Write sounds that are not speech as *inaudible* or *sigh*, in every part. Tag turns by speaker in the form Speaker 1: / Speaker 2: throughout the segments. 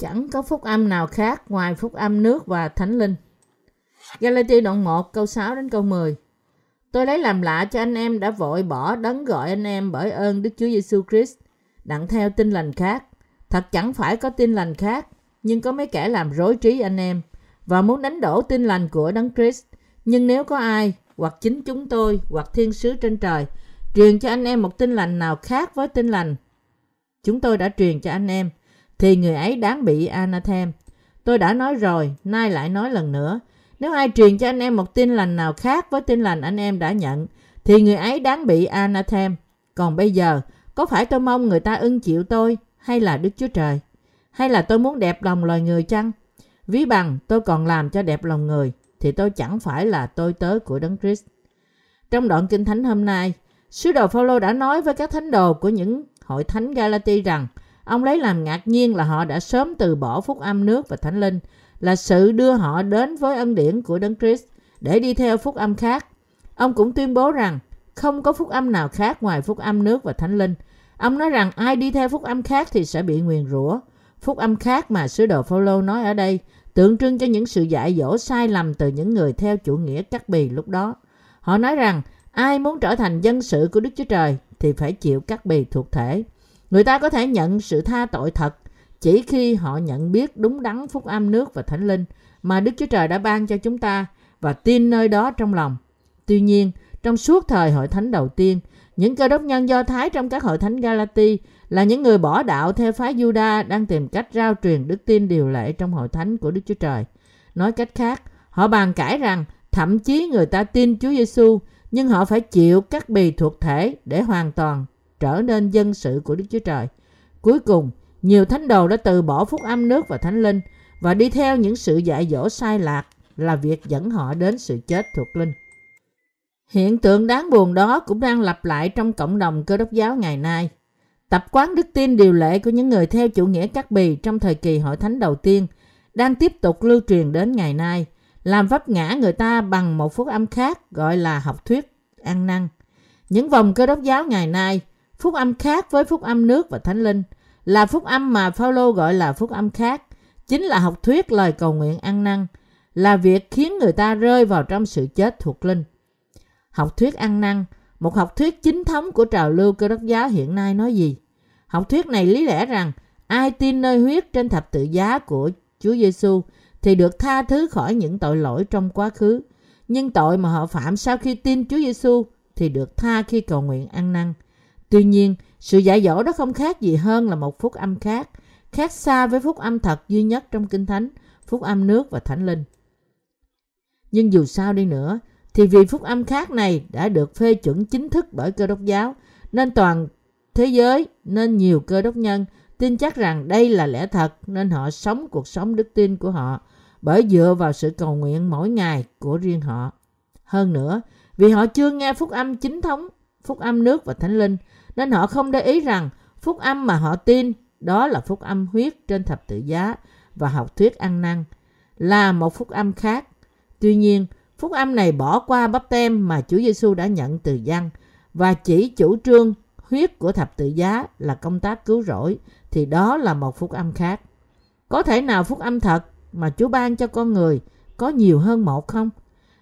Speaker 1: Chẳng có phúc âm nào khác ngoài phúc âm nước và thánh linh. Galati đoạn 1 câu 6 đến câu 10 Tôi lấy làm lạ cho anh em đã vội bỏ đấng gọi anh em bởi ơn Đức Chúa Giêsu Christ đặng theo tin lành khác. Thật chẳng phải có tin lành khác, nhưng có mấy kẻ làm rối trí anh em và muốn đánh đổ tin lành của đấng Christ. Nhưng nếu có ai, hoặc chính chúng tôi, hoặc thiên sứ trên trời, truyền cho anh em một tin lành nào khác với tin lành chúng tôi đã truyền cho anh em, thì người ấy đáng bị anathem. Tôi đã nói rồi, nay lại nói lần nữa. Nếu ai truyền cho anh em một tin lành nào khác với tin lành anh em đã nhận, thì người ấy đáng bị anathem. Còn bây giờ, có phải tôi mong người ta ưng chịu tôi hay là Đức Chúa Trời? Hay là tôi muốn đẹp lòng loài người chăng? Ví bằng tôi còn làm cho đẹp lòng người, thì tôi chẳng phải là tôi tớ của Đấng Christ. Trong đoạn Kinh Thánh hôm nay, Sứ đồ Phaolô đã nói với các thánh đồ của những hội thánh Galati rằng ông lấy làm ngạc nhiên là họ đã sớm từ bỏ phúc âm nước và thánh linh, là sự đưa họ đến với ân điển của Đấng Christ để đi theo phúc âm khác. Ông cũng tuyên bố rằng không có phúc âm nào khác ngoài phúc âm nước và thánh linh. Ông nói rằng ai đi theo phúc âm khác thì sẽ bị nguyền rủa. Phúc âm khác mà sứ đồ Phaolô nói ở đây tượng trưng cho những sự dạy dỗ sai lầm từ những người theo chủ nghĩa cắt bì lúc đó. Họ nói rằng ai muốn trở thành dân sự của Đức Chúa Trời thì phải chịu cắt bì thuộc thể. Người ta có thể nhận sự tha tội thật chỉ khi họ nhận biết đúng đắn phúc âm nước và thánh linh mà Đức Chúa Trời đã ban cho chúng ta và tin nơi đó trong lòng. Tuy nhiên, trong suốt thời hội thánh đầu tiên, những cơ đốc nhân Do Thái trong các hội thánh Galati là những người bỏ đạo theo phái Juda đang tìm cách rao truyền đức tin điều lệ trong hội thánh của Đức Chúa Trời. Nói cách khác, họ bàn cãi rằng thậm chí người ta tin Chúa Giêsu nhưng họ phải chịu các bì thuộc thể để hoàn toàn trở nên dân sự của Đức Chúa Trời. Cuối cùng, nhiều thánh đồ đã từ bỏ phúc âm nước và thánh linh và đi theo những sự dạy dỗ sai lạc là việc dẫn họ đến sự chết thuộc linh. Hiện tượng đáng buồn đó cũng đang lặp lại trong cộng đồng cơ đốc giáo ngày nay. Tập quán đức tin điều lệ của những người theo chủ nghĩa cắt bì trong thời kỳ hội thánh đầu tiên đang tiếp tục lưu truyền đến ngày nay, làm vấp ngã người ta bằng một phúc âm khác gọi là học thuyết ăn năn. Những vòng cơ đốc giáo ngày nay, phúc âm khác với phúc âm nước và thánh linh là phúc âm mà Phaolô gọi là phúc âm khác, chính là học thuyết lời cầu nguyện ăn năn, là việc khiến người ta rơi vào trong sự chết thuộc linh. Học thuyết ăn năn, một học thuyết chính thống của trào lưu cơ đốc giáo hiện nay nói gì? Học thuyết này lý lẽ rằng ai tin nơi huyết trên thập tự giá của Chúa Giêsu thì được tha thứ khỏi những tội lỗi trong quá khứ. Nhưng tội mà họ phạm sau khi tin Chúa Giêsu thì được tha khi cầu nguyện ăn năn. Tuy nhiên, sự dạy dỗ đó không khác gì hơn là một phúc âm khác, khác xa với phúc âm thật duy nhất trong Kinh Thánh, phúc âm nước và thánh linh. Nhưng dù sao đi nữa, thì vì phúc âm khác này đã được phê chuẩn chính thức bởi cơ đốc giáo, nên toàn thế giới, nên nhiều cơ đốc nhân tin chắc rằng đây là lẽ thật nên họ sống cuộc sống đức tin của họ bởi dựa vào sự cầu nguyện mỗi ngày của riêng họ. Hơn nữa, vì họ chưa nghe phúc âm chính thống, phúc âm nước và thánh linh, nên họ không để ý rằng phúc âm mà họ tin đó là phúc âm huyết trên thập tự giá và học thuyết ăn năn là một phúc âm khác. Tuy nhiên, phúc âm này bỏ qua bắp tem mà Chúa Giêsu đã nhận từ dân và chỉ chủ trương huyết của thập tự giá là công tác cứu rỗi thì đó là một phúc âm khác. Có thể nào phúc âm thật mà Chúa ban cho con người có nhiều hơn một không?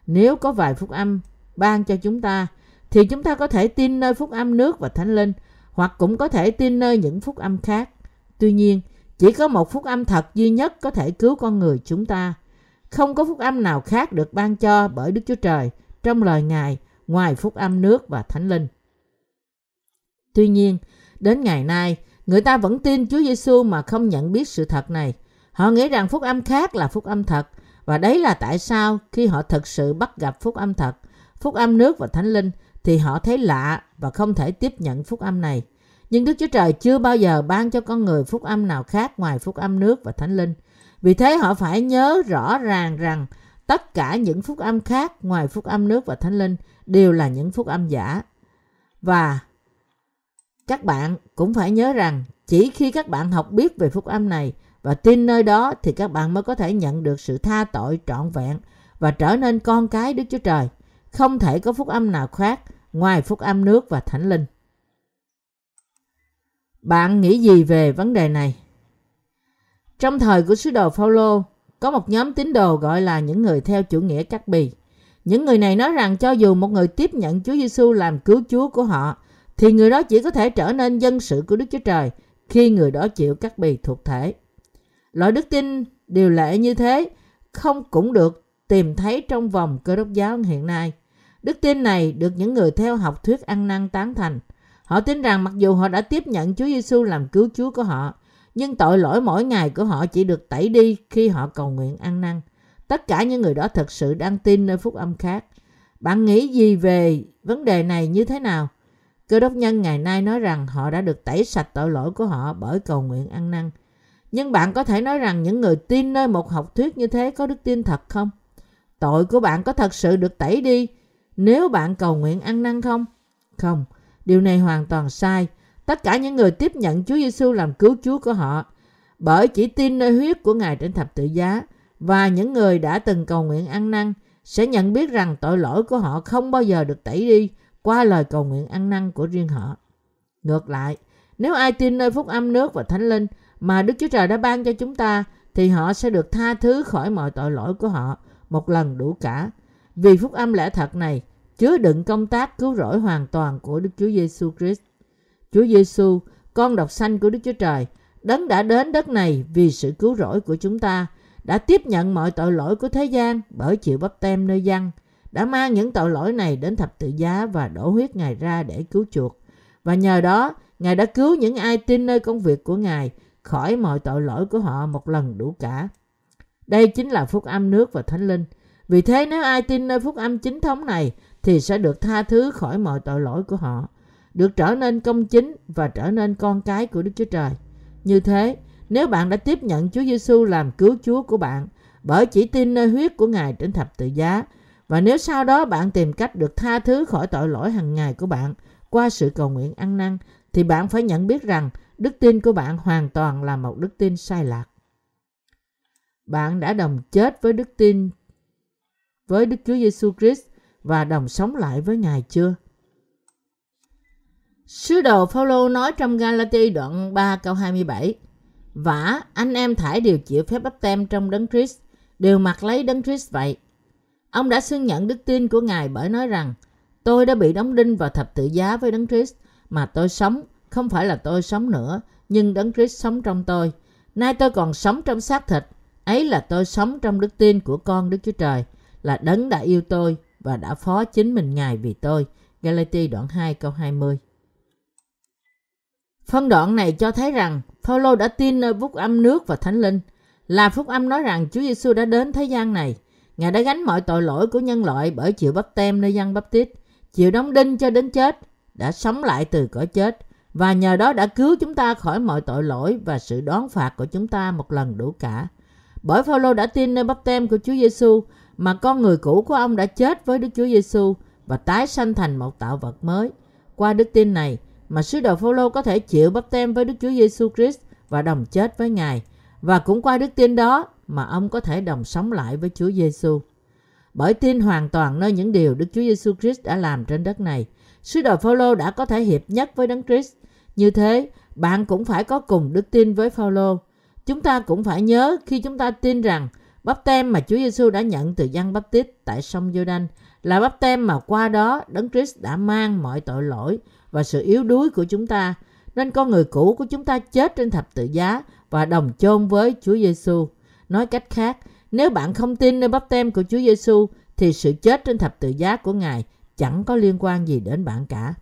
Speaker 1: Nếu có vài phúc âm ban cho chúng ta thì chúng ta có thể tin nơi phúc âm nước và thánh linh hoặc cũng có thể tin nơi những phúc âm khác. Tuy nhiên, chỉ có một phúc âm thật duy nhất có thể cứu con người chúng ta. Không có phúc âm nào khác được ban cho bởi Đức Chúa Trời trong lời Ngài ngoài phúc âm nước và thánh linh. Tuy nhiên, đến ngày nay, người ta vẫn tin Chúa Giêsu mà không nhận biết sự thật này. Họ nghĩ rằng phúc âm khác là phúc âm thật và đấy là tại sao khi họ thực sự bắt gặp phúc âm thật, phúc âm nước và thánh linh thì họ thấy lạ và không thể tiếp nhận phúc âm này. Nhưng Đức Chúa Trời chưa bao giờ ban cho con người phúc âm nào khác ngoài phúc âm nước và thánh linh. Vì thế họ phải nhớ rõ ràng rằng tất cả những phúc âm khác ngoài phúc âm nước và thánh linh đều là những phúc âm giả. Và các bạn cũng phải nhớ rằng chỉ khi các bạn học biết về phúc âm này và tin nơi đó thì các bạn mới có thể nhận được sự tha tội trọn vẹn và trở nên con cái Đức Chúa Trời. Không thể có phúc âm nào khác ngoài phúc âm nước và thánh linh. Bạn nghĩ gì về vấn đề này? Trong thời của sứ đồ Phaolô, có một nhóm tín đồ gọi là những người theo chủ nghĩa cắt bì. Những người này nói rằng cho dù một người tiếp nhận Chúa Giêsu làm cứu Chúa của họ, thì người đó chỉ có thể trở nên dân sự của Đức Chúa Trời khi người đó chịu cắt bì thuộc thể. Loại đức tin điều lệ như thế không cũng được tìm thấy trong vòng cơ đốc giáo hiện nay. Đức tin này được những người theo học thuyết ăn năn tán thành. Họ tin rằng mặc dù họ đã tiếp nhận Chúa Giêsu làm cứu Chúa của họ, nhưng tội lỗi mỗi ngày của họ chỉ được tẩy đi khi họ cầu nguyện ăn năn. Tất cả những người đó thật sự đang tin nơi phúc âm khác. Bạn nghĩ gì về vấn đề này như thế nào? Cơ đốc nhân ngày nay nói rằng họ đã được tẩy sạch tội lỗi của họ bởi cầu nguyện ăn năn. Nhưng bạn có thể nói rằng những người tin nơi một học thuyết như thế có đức tin thật không? Tội của bạn có thật sự được tẩy đi nếu bạn cầu nguyện ăn năn không? Không, điều này hoàn toàn sai. Tất cả những người tiếp nhận Chúa Giêsu làm cứu Chúa của họ bởi chỉ tin nơi huyết của Ngài trên thập tự giá và những người đã từng cầu nguyện ăn năn sẽ nhận biết rằng tội lỗi của họ không bao giờ được tẩy đi qua lời cầu nguyện ăn năn của riêng họ. Ngược lại, nếu ai tin nơi phúc âm nước và thánh linh mà Đức Chúa Trời đã ban cho chúng ta thì họ sẽ được tha thứ khỏi mọi tội lỗi của họ một lần đủ cả. Vì phúc âm lẽ thật này chứa đựng công tác cứu rỗi hoàn toàn của Đức Chúa Giêsu Christ. Chúa Giêsu, con độc sanh của Đức Chúa Trời, đấng đã đến đất này vì sự cứu rỗi của chúng ta, đã tiếp nhận mọi tội lỗi của thế gian bởi chịu bắp tem nơi dân, đã mang những tội lỗi này đến thập tự giá và đổ huyết Ngài ra để cứu chuộc. Và nhờ đó, Ngài đã cứu những ai tin nơi công việc của Ngài khỏi mọi tội lỗi của họ một lần đủ cả. Đây chính là phúc âm nước và thánh linh. Vì thế nếu ai tin nơi phúc âm chính thống này thì sẽ được tha thứ khỏi mọi tội lỗi của họ, được trở nên công chính và trở nên con cái của Đức Chúa Trời. Như thế, nếu bạn đã tiếp nhận Chúa Giêsu làm cứu Chúa của bạn bởi chỉ tin nơi huyết của Ngài trên thập tự giá và nếu sau đó bạn tìm cách được tha thứ khỏi tội lỗi hàng ngày của bạn qua sự cầu nguyện ăn năn thì bạn phải nhận biết rằng đức tin của bạn hoàn toàn là một đức tin sai lạc. Bạn đã đồng chết với đức tin với Đức Chúa Giêsu Christ và đồng sống lại với Ngài chưa? Sứ đồ Phaolô nói trong Galati đoạn 3 câu 27 Vả, anh em thải đều chịu phép bắp tem trong đấng Christ, đều mặc lấy đấng Christ vậy. Ông đã xưng nhận đức tin của Ngài bởi nói rằng Tôi đã bị đóng đinh vào thập tự giá với đấng Christ, mà tôi sống, không phải là tôi sống nữa, nhưng đấng Christ sống trong tôi. Nay tôi còn sống trong xác thịt, ấy là tôi sống trong đức tin của con Đức Chúa Trời, là đấng đã yêu tôi và đã phó chính mình Ngài vì tôi. Galati đoạn 2 câu 20 Phân đoạn này cho thấy rằng Phaolô đã tin nơi phúc âm nước và thánh linh. Là phúc âm nói rằng Chúa Giêsu đã đến thế gian này. Ngài đã gánh mọi tội lỗi của nhân loại bởi chịu bắp tem nơi dân bắp tít, chịu đóng đinh cho đến chết, đã sống lại từ cõi chết và nhờ đó đã cứu chúng ta khỏi mọi tội lỗi và sự đoán phạt của chúng ta một lần đủ cả. Bởi Phaolô đã tin nơi bắp tem của Chúa Giêsu mà con người cũ của ông đã chết với Đức Chúa Giêsu và tái sanh thành một tạo vật mới. Qua đức tin này mà sứ đồ Phaolô có thể chịu bắp tem với Đức Chúa Giêsu Christ và đồng chết với Ngài và cũng qua đức tin đó mà ông có thể đồng sống lại với Chúa Giêsu. Bởi tin hoàn toàn nơi những điều Đức Chúa Giêsu Christ đã làm trên đất này, sứ đồ Phaolô đã có thể hiệp nhất với Đấng Christ. Như thế, bạn cũng phải có cùng đức tin với Phaolô. Chúng ta cũng phải nhớ khi chúng ta tin rằng bắp tem mà Chúa Giêsu đã nhận từ dân bắp tít tại sông Giô-đanh là bắp tem mà qua đó Đấng Christ đã mang mọi tội lỗi và sự yếu đuối của chúng ta. Nên con người cũ của chúng ta chết trên thập tự giá và đồng chôn với Chúa Giêsu. Nói cách khác, nếu bạn không tin nơi bắp tem của Chúa Giêsu thì sự chết trên thập tự giá của Ngài chẳng có liên quan gì đến bạn cả.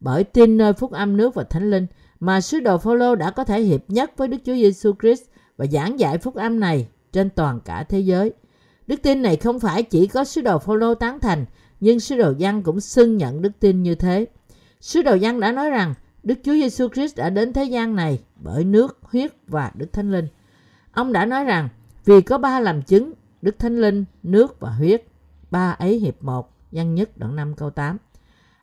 Speaker 1: Bởi tin nơi phúc âm nước và thánh linh mà sứ đồ Phaolô đã có thể hiệp nhất với Đức Chúa Giêsu Christ và giảng dạy phúc âm này trên toàn cả thế giới. Đức tin này không phải chỉ có sứ đồ Phaolô tán thành, nhưng sứ đồ Giăng cũng xưng nhận đức tin như thế. Sứ đồ Giăng đã nói rằng Đức Chúa Giêsu Christ đã đến thế gian này bởi nước, huyết và Đức Thánh Linh. Ông đã nói rằng vì có ba làm chứng, Đức Thánh Linh, nước và huyết, ba ấy hiệp một, văn nhất đoạn 5 câu 8.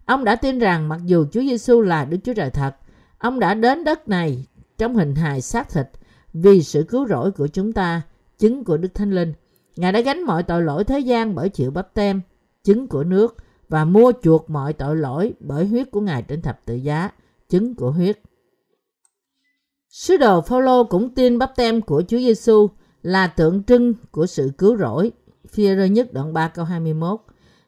Speaker 1: Ông đã tin rằng mặc dù Chúa Giêsu là Đức Chúa Trời thật, ông đã đến đất này trong hình hài xác thịt vì sự cứu rỗi của chúng ta, chứng của Đức Thánh Linh. Ngài đã gánh mọi tội lỗi thế gian bởi chịu bắp tem, chứng của nước và mua chuộc mọi tội lỗi bởi huyết của Ngài trên thập tự giá, chứng của huyết. Sứ đồ Phaolô cũng tin bắp tem của Chúa Giêsu là tượng trưng của sự cứu rỗi. phi rơ nhất đoạn 3 câu 21.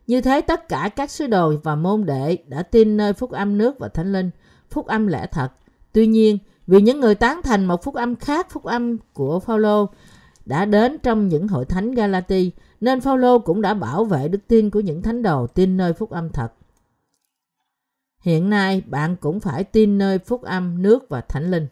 Speaker 1: Như thế tất cả các sứ đồ và môn đệ đã tin nơi phúc âm nước và thánh linh, phúc âm lẽ thật. Tuy nhiên, vì những người tán thành một phúc âm khác phúc âm của Phaolô đã đến trong những hội thánh Galati, nên Phaolô cũng đã bảo vệ đức tin của những thánh đồ tin nơi phúc âm thật. Hiện nay bạn cũng phải tin nơi phúc âm nước và thánh linh.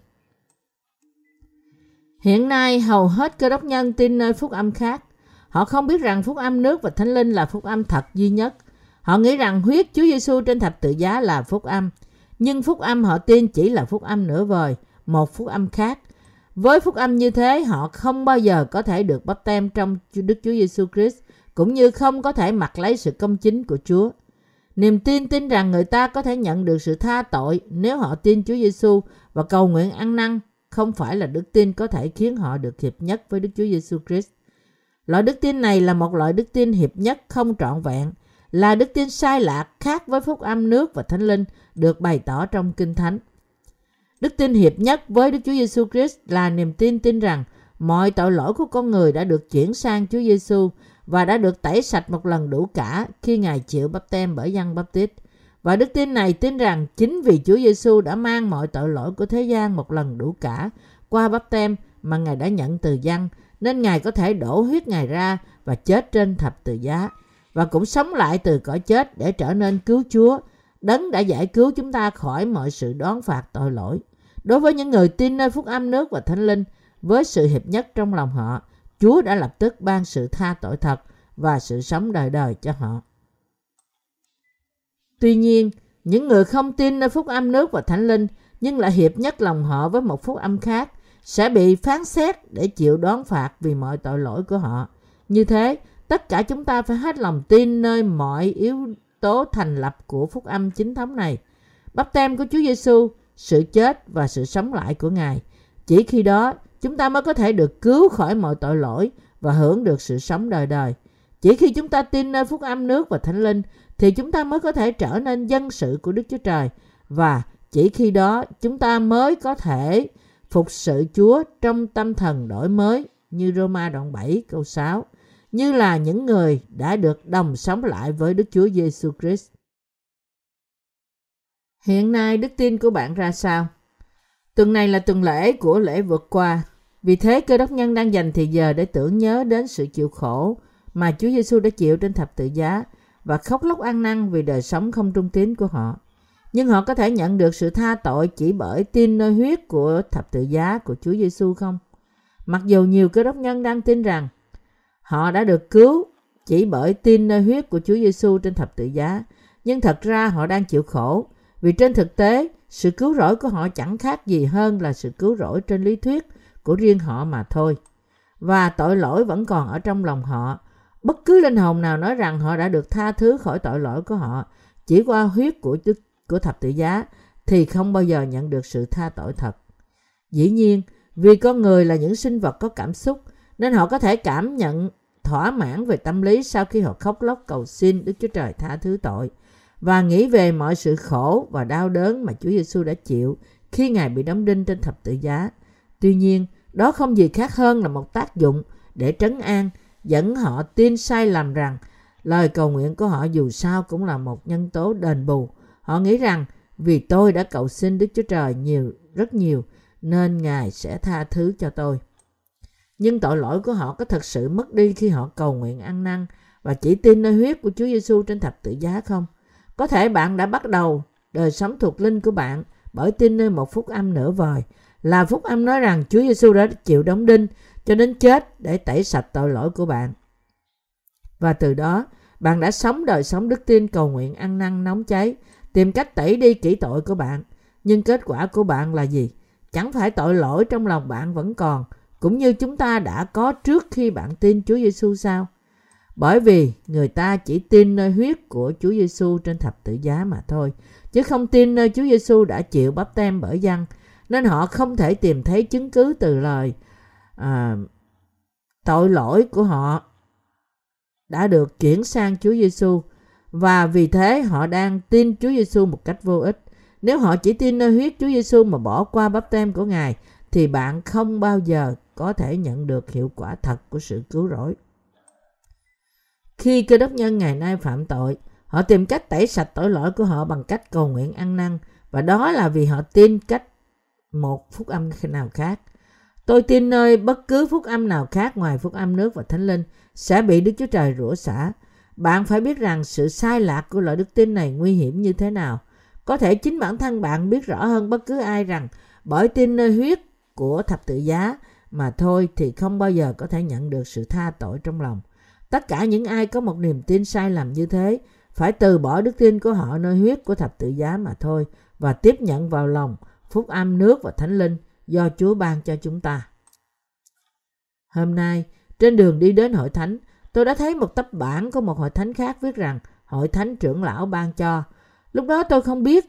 Speaker 1: Hiện nay hầu hết cơ đốc nhân tin nơi phúc âm khác. Họ không biết rằng phúc âm nước và thánh linh là phúc âm thật duy nhất. Họ nghĩ rằng huyết Chúa Giêsu trên thập tự giá là phúc âm. Nhưng phúc âm họ tin chỉ là phúc âm nửa vời, một phúc âm khác. Với phúc âm như thế, họ không bao giờ có thể được bắp tem trong Đức Chúa Giêsu Christ, cũng như không có thể mặc lấy sự công chính của Chúa. Niềm tin tin rằng người ta có thể nhận được sự tha tội nếu họ tin Chúa Giêsu và cầu nguyện ăn năn không phải là đức tin có thể khiến họ được hiệp nhất với Đức Chúa Giêsu Christ. Loại đức tin này là một loại đức tin hiệp nhất không trọn vẹn, là đức tin sai lạc khác với phúc âm nước và thánh linh được bày tỏ trong Kinh Thánh. Đức tin hiệp nhất với Đức Chúa Giêsu Christ là niềm tin tin rằng mọi tội lỗi của con người đã được chuyển sang Chúa Giêsu và đã được tẩy sạch một lần đủ cả khi Ngài chịu bắp tem bởi dân bắp tít. Và đức tin này tin rằng chính vì Chúa Giêsu đã mang mọi tội lỗi của thế gian một lần đủ cả qua bắp tem mà Ngài đã nhận từ dân, nên Ngài có thể đổ huyết Ngài ra và chết trên thập tự giá và cũng sống lại từ cõi chết để trở nên cứu Chúa. Đấng đã giải cứu chúng ta khỏi mọi sự đoán phạt tội lỗi. Đối với những người tin nơi phúc âm nước và thánh linh, với sự hiệp nhất trong lòng họ, Chúa đã lập tức ban sự tha tội thật và sự sống đời đời cho họ. Tuy nhiên, những người không tin nơi phúc âm nước và thánh linh nhưng lại hiệp nhất lòng họ với một phúc âm khác sẽ bị phán xét để chịu đón phạt vì mọi tội lỗi của họ. Như thế, tất cả chúng ta phải hết lòng tin nơi mọi yếu tố thành lập của phúc âm chính thống này. Bắp tem của Chúa Giêsu, sự chết và sự sống lại của Ngài. Chỉ khi đó, chúng ta mới có thể được cứu khỏi mọi tội lỗi và hưởng được sự sống đời đời. Chỉ khi chúng ta tin nơi phúc âm nước và thánh linh thì chúng ta mới có thể trở nên dân sự của Đức Chúa Trời và chỉ khi đó chúng ta mới có thể phục sự Chúa trong tâm thần đổi mới như Roma đoạn 7 câu 6 như là những người đã được đồng sống lại với Đức Chúa Giêsu Christ. Hiện nay đức tin của bạn ra sao? Tuần này là tuần lễ của lễ vượt qua. Vì thế cơ đốc nhân đang dành thời giờ để tưởng nhớ đến sự chịu khổ mà Chúa Giêsu đã chịu trên thập tự giá và khóc lóc ăn năn vì đời sống không trung tín của họ. Nhưng họ có thể nhận được sự tha tội chỉ bởi tin nơi huyết của thập tự giá của Chúa Giêsu không? Mặc dù nhiều cơ đốc nhân đang tin rằng họ đã được cứu chỉ bởi tin nơi huyết của Chúa Giêsu trên thập tự giá, nhưng thật ra họ đang chịu khổ vì trên thực tế sự cứu rỗi của họ chẳng khác gì hơn là sự cứu rỗi trên lý thuyết của riêng họ mà thôi. Và tội lỗi vẫn còn ở trong lòng họ Bất cứ linh hồn nào nói rằng họ đã được tha thứ khỏi tội lỗi của họ chỉ qua huyết của của thập tự giá thì không bao giờ nhận được sự tha tội thật. Dĩ nhiên, vì con người là những sinh vật có cảm xúc nên họ có thể cảm nhận thỏa mãn về tâm lý sau khi họ khóc lóc cầu xin Đức Chúa Trời tha thứ tội và nghĩ về mọi sự khổ và đau đớn mà Chúa Giêsu đã chịu khi Ngài bị đóng đinh trên thập tự giá. Tuy nhiên, đó không gì khác hơn là một tác dụng để trấn an dẫn họ tin sai lầm rằng lời cầu nguyện của họ dù sao cũng là một nhân tố đền bù. Họ nghĩ rằng vì tôi đã cầu xin Đức Chúa Trời nhiều, rất nhiều, nên Ngài sẽ tha thứ cho tôi. Nhưng tội lỗi của họ có thật sự mất đi khi họ cầu nguyện ăn năn và chỉ tin nơi huyết của Chúa Giêsu trên thập tự giá không? Có thể bạn đã bắt đầu đời sống thuộc linh của bạn bởi tin nơi một phúc âm nửa vời, là phúc âm nói rằng Chúa Giêsu đã chịu đóng đinh cho đến chết để tẩy sạch tội lỗi của bạn. Và từ đó, bạn đã sống đời sống đức tin cầu nguyện ăn năn nóng cháy, tìm cách tẩy đi kỹ tội của bạn. Nhưng kết quả của bạn là gì? Chẳng phải tội lỗi trong lòng bạn vẫn còn, cũng như chúng ta đã có trước khi bạn tin Chúa Giêsu sao? Bởi vì người ta chỉ tin nơi huyết của Chúa Giêsu trên thập tự giá mà thôi, chứ không tin nơi Chúa Giêsu đã chịu bắp tem bởi dân, nên họ không thể tìm thấy chứng cứ từ lời à, tội lỗi của họ đã được chuyển sang Chúa Giêsu và vì thế họ đang tin Chúa Giêsu một cách vô ích. Nếu họ chỉ tin nơi huyết Chúa Giêsu mà bỏ qua bắp tem của Ngài thì bạn không bao giờ có thể nhận được hiệu quả thật của sự cứu rỗi. Khi cơ đốc nhân ngày nay phạm tội, họ tìm cách tẩy sạch tội lỗi của họ bằng cách cầu nguyện ăn năn và đó là vì họ tin cách một phúc âm nào khác. Tôi tin nơi bất cứ phúc âm nào khác ngoài phúc âm nước và thánh linh sẽ bị Đức Chúa Trời rủa xả. Bạn phải biết rằng sự sai lạc của loại đức tin này nguy hiểm như thế nào. Có thể chính bản thân bạn biết rõ hơn bất cứ ai rằng bởi tin nơi huyết của thập tự giá mà thôi thì không bao giờ có thể nhận được sự tha tội trong lòng. Tất cả những ai có một niềm tin sai lầm như thế phải từ bỏ đức tin của họ nơi huyết của thập tự giá mà thôi và tiếp nhận vào lòng phúc âm nước và thánh linh do Chúa ban cho chúng ta. Hôm nay, trên đường đi đến hội thánh, tôi đã thấy một tấm bản của một hội thánh khác viết rằng hội thánh trưởng lão ban cho. Lúc đó tôi không biết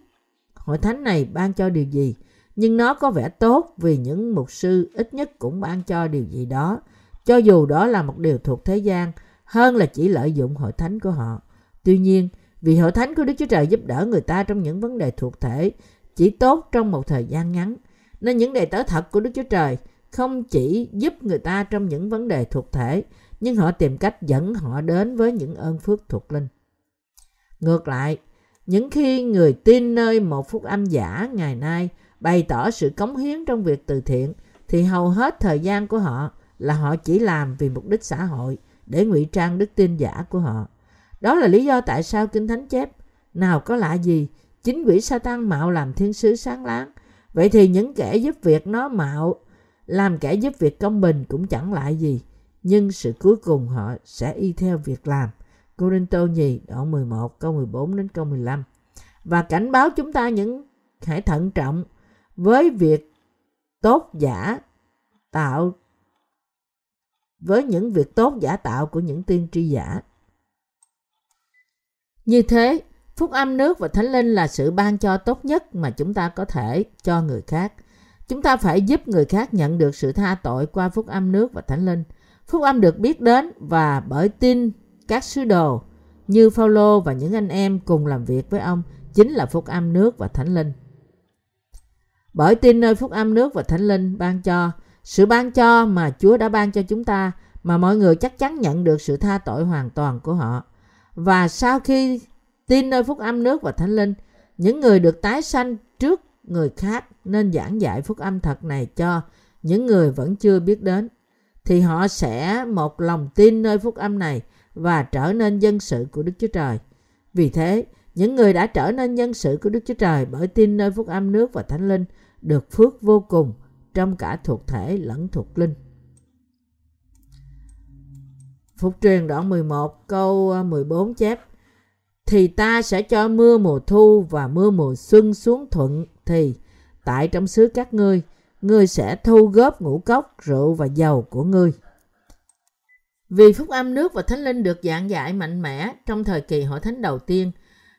Speaker 1: hội thánh này ban cho điều gì, nhưng nó có vẻ tốt vì những mục sư ít nhất cũng ban cho điều gì đó, cho dù đó là một điều thuộc thế gian, hơn là chỉ lợi dụng hội thánh của họ. Tuy nhiên, vì hội thánh của Đức Chúa Trời giúp đỡ người ta trong những vấn đề thuộc thể chỉ tốt trong một thời gian ngắn, nên những đầy tớ thật của Đức Chúa Trời không chỉ giúp người ta trong những vấn đề thuộc thể, nhưng họ tìm cách dẫn họ đến với những ơn phước thuộc linh. Ngược lại, những khi người tin nơi một phúc âm giả ngày nay bày tỏ sự cống hiến trong việc từ thiện, thì hầu hết thời gian của họ là họ chỉ làm vì mục đích xã hội để ngụy trang đức tin giả của họ. Đó là lý do tại sao Kinh Thánh chép, nào có lạ gì, chính quỷ Satan mạo làm thiên sứ sáng láng. Vậy thì những kẻ giúp việc nó mạo làm kẻ giúp việc công bình cũng chẳng lại gì, nhưng sự cuối cùng họ sẽ y theo việc làm. Corinto nhì đoạn 11 câu 14 đến câu 15 và cảnh báo chúng ta những hãy thận trọng với việc tốt giả tạo với những việc tốt giả tạo của những tiên tri giả. Như thế, phúc âm nước và thánh linh là sự ban cho tốt nhất mà chúng ta có thể cho người khác. Chúng ta phải giúp người khác nhận được sự tha tội qua phúc âm nước và thánh linh. Phúc âm được biết đến và bởi tin các sứ đồ như Phaolô và những anh em cùng làm việc với ông chính là phúc âm nước và thánh linh. Bởi tin nơi phúc âm nước và thánh linh ban cho, sự ban cho mà Chúa đã ban cho chúng ta mà mọi người chắc chắn nhận được sự tha tội hoàn toàn của họ. Và sau khi tin nơi phúc âm nước và thánh linh, những người được tái sanh trước người khác nên giảng dạy phúc âm thật này cho những người vẫn chưa biết đến thì họ sẽ một lòng tin nơi phúc âm này và trở nên dân sự của Đức Chúa Trời. Vì thế, những người đã trở nên dân sự của Đức Chúa Trời bởi tin nơi phúc âm nước và thánh linh được phước vô cùng trong cả thuộc thể lẫn thuộc linh. Phục truyền đoạn 11 câu à, 14 chép Thì ta sẽ cho mưa mùa thu và mưa mùa xuân xuống thuận thì tại trong xứ các ngươi, ngươi sẽ thu góp ngũ cốc, rượu và dầu của ngươi. Vì phúc âm nước và thánh linh được giảng dạy mạnh mẽ trong thời kỳ hội thánh đầu tiên,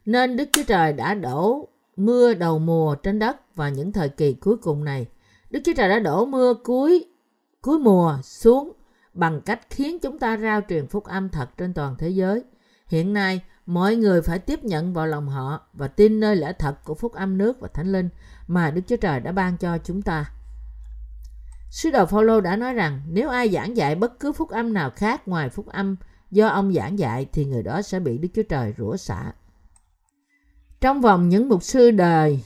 Speaker 1: nên Đức Chúa Trời đã đổ mưa đầu mùa trên đất vào những thời kỳ cuối cùng này. Đức Chúa Trời đã đổ mưa cuối cuối mùa xuống bằng cách khiến chúng ta rao truyền phúc âm thật trên toàn thế giới. Hiện nay, mọi người phải tiếp nhận vào lòng họ và tin nơi lẽ thật của phúc âm nước và thánh linh mà Đức Chúa Trời đã ban cho chúng ta. Sứ đồ Phaolô đã nói rằng nếu ai giảng dạy bất cứ phúc âm nào khác ngoài phúc âm do ông giảng dạy thì người đó sẽ bị Đức Chúa Trời rủa xả. Trong vòng những mục sư đời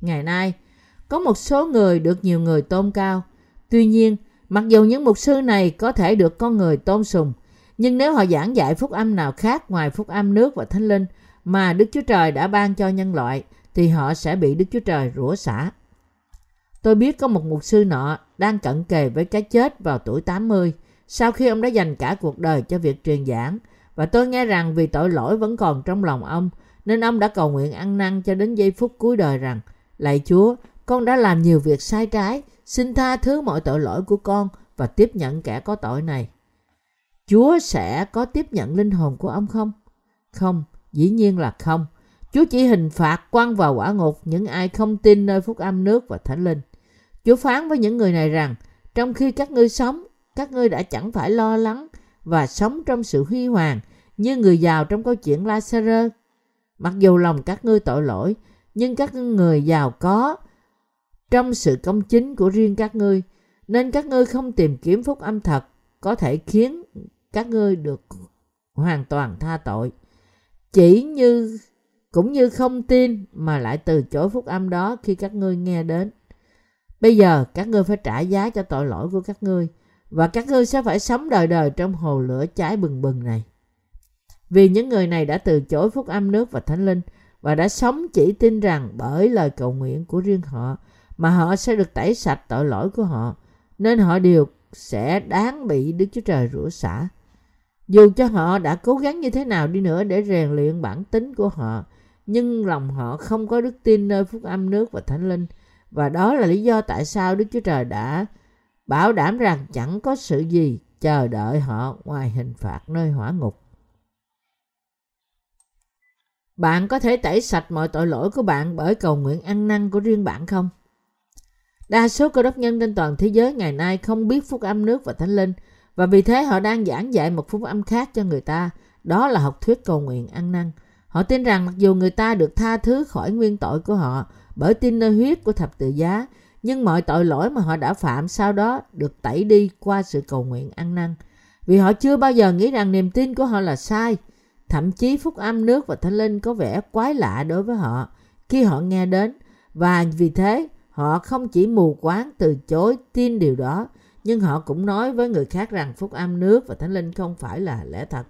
Speaker 1: ngày nay, có một số người được nhiều người tôn cao. Tuy nhiên, mặc dù những mục sư này có thể được con người tôn sùng, nhưng nếu họ giảng dạy phúc âm nào khác ngoài phúc âm nước và thánh linh mà Đức Chúa Trời đã ban cho nhân loại, thì họ sẽ bị Đức Chúa Trời rủa xả. Tôi biết có một mục sư nọ đang cận kề với cái chết vào tuổi 80 sau khi ông đã dành cả cuộc đời cho việc truyền giảng và tôi nghe rằng vì tội lỗi vẫn còn trong lòng ông nên ông đã cầu nguyện ăn năn cho đến giây phút cuối đời rằng Lạy Chúa, con đã làm nhiều việc sai trái, xin tha thứ mọi tội lỗi của con và tiếp nhận kẻ có tội này. Chúa sẽ có tiếp nhận linh hồn của ông không? Không, dĩ nhiên là không. Chúa chỉ hình phạt quăng vào quả ngục những ai không tin nơi phúc âm nước và thánh linh. Chúa phán với những người này rằng, trong khi các ngươi sống, các ngươi đã chẳng phải lo lắng và sống trong sự huy hoàng như người giàu trong câu chuyện Lazarus. Mặc dù lòng các ngươi tội lỗi, nhưng các người giàu có trong sự công chính của riêng các ngươi, nên các ngươi không tìm kiếm phúc âm thật có thể khiến các ngươi được hoàn toàn tha tội. Chỉ như cũng như không tin mà lại từ chối phúc âm đó khi các ngươi nghe đến. Bây giờ các ngươi phải trả giá cho tội lỗi của các ngươi và các ngươi sẽ phải sống đời đời trong hồ lửa cháy bừng bừng này. Vì những người này đã từ chối phúc âm nước và thánh linh và đã sống chỉ tin rằng bởi lời cầu nguyện của riêng họ mà họ sẽ được tẩy sạch tội lỗi của họ nên họ đều sẽ đáng bị Đức Chúa Trời rủa xả. Dù cho họ đã cố gắng như thế nào đi nữa để rèn luyện bản tính của họ, nhưng lòng họ không có đức tin nơi phúc âm nước và thánh linh. Và đó là lý do tại sao Đức Chúa Trời đã bảo đảm rằng chẳng có sự gì chờ đợi họ ngoài hình phạt nơi hỏa ngục. Bạn có thể tẩy sạch mọi tội lỗi của bạn bởi cầu nguyện ăn năn của riêng bạn không? Đa số cơ đốc nhân trên toàn thế giới ngày nay không biết phúc âm nước và thánh linh và vì thế họ đang giảng dạy một phúc âm khác cho người ta. Đó là học thuyết cầu nguyện ăn năn. Họ tin rằng mặc dù người ta được tha thứ khỏi nguyên tội của họ bởi tin nơi huyết của thập tự giá, nhưng mọi tội lỗi mà họ đã phạm sau đó được tẩy đi qua sự cầu nguyện ăn năn. Vì họ chưa bao giờ nghĩ rằng niềm tin của họ là sai. Thậm chí phúc âm nước và thánh linh có vẻ quái lạ đối với họ khi họ nghe đến và vì thế họ không chỉ mù quáng từ chối tin điều đó nhưng họ cũng nói với người khác rằng phúc âm nước và thánh linh không phải là lẽ thật.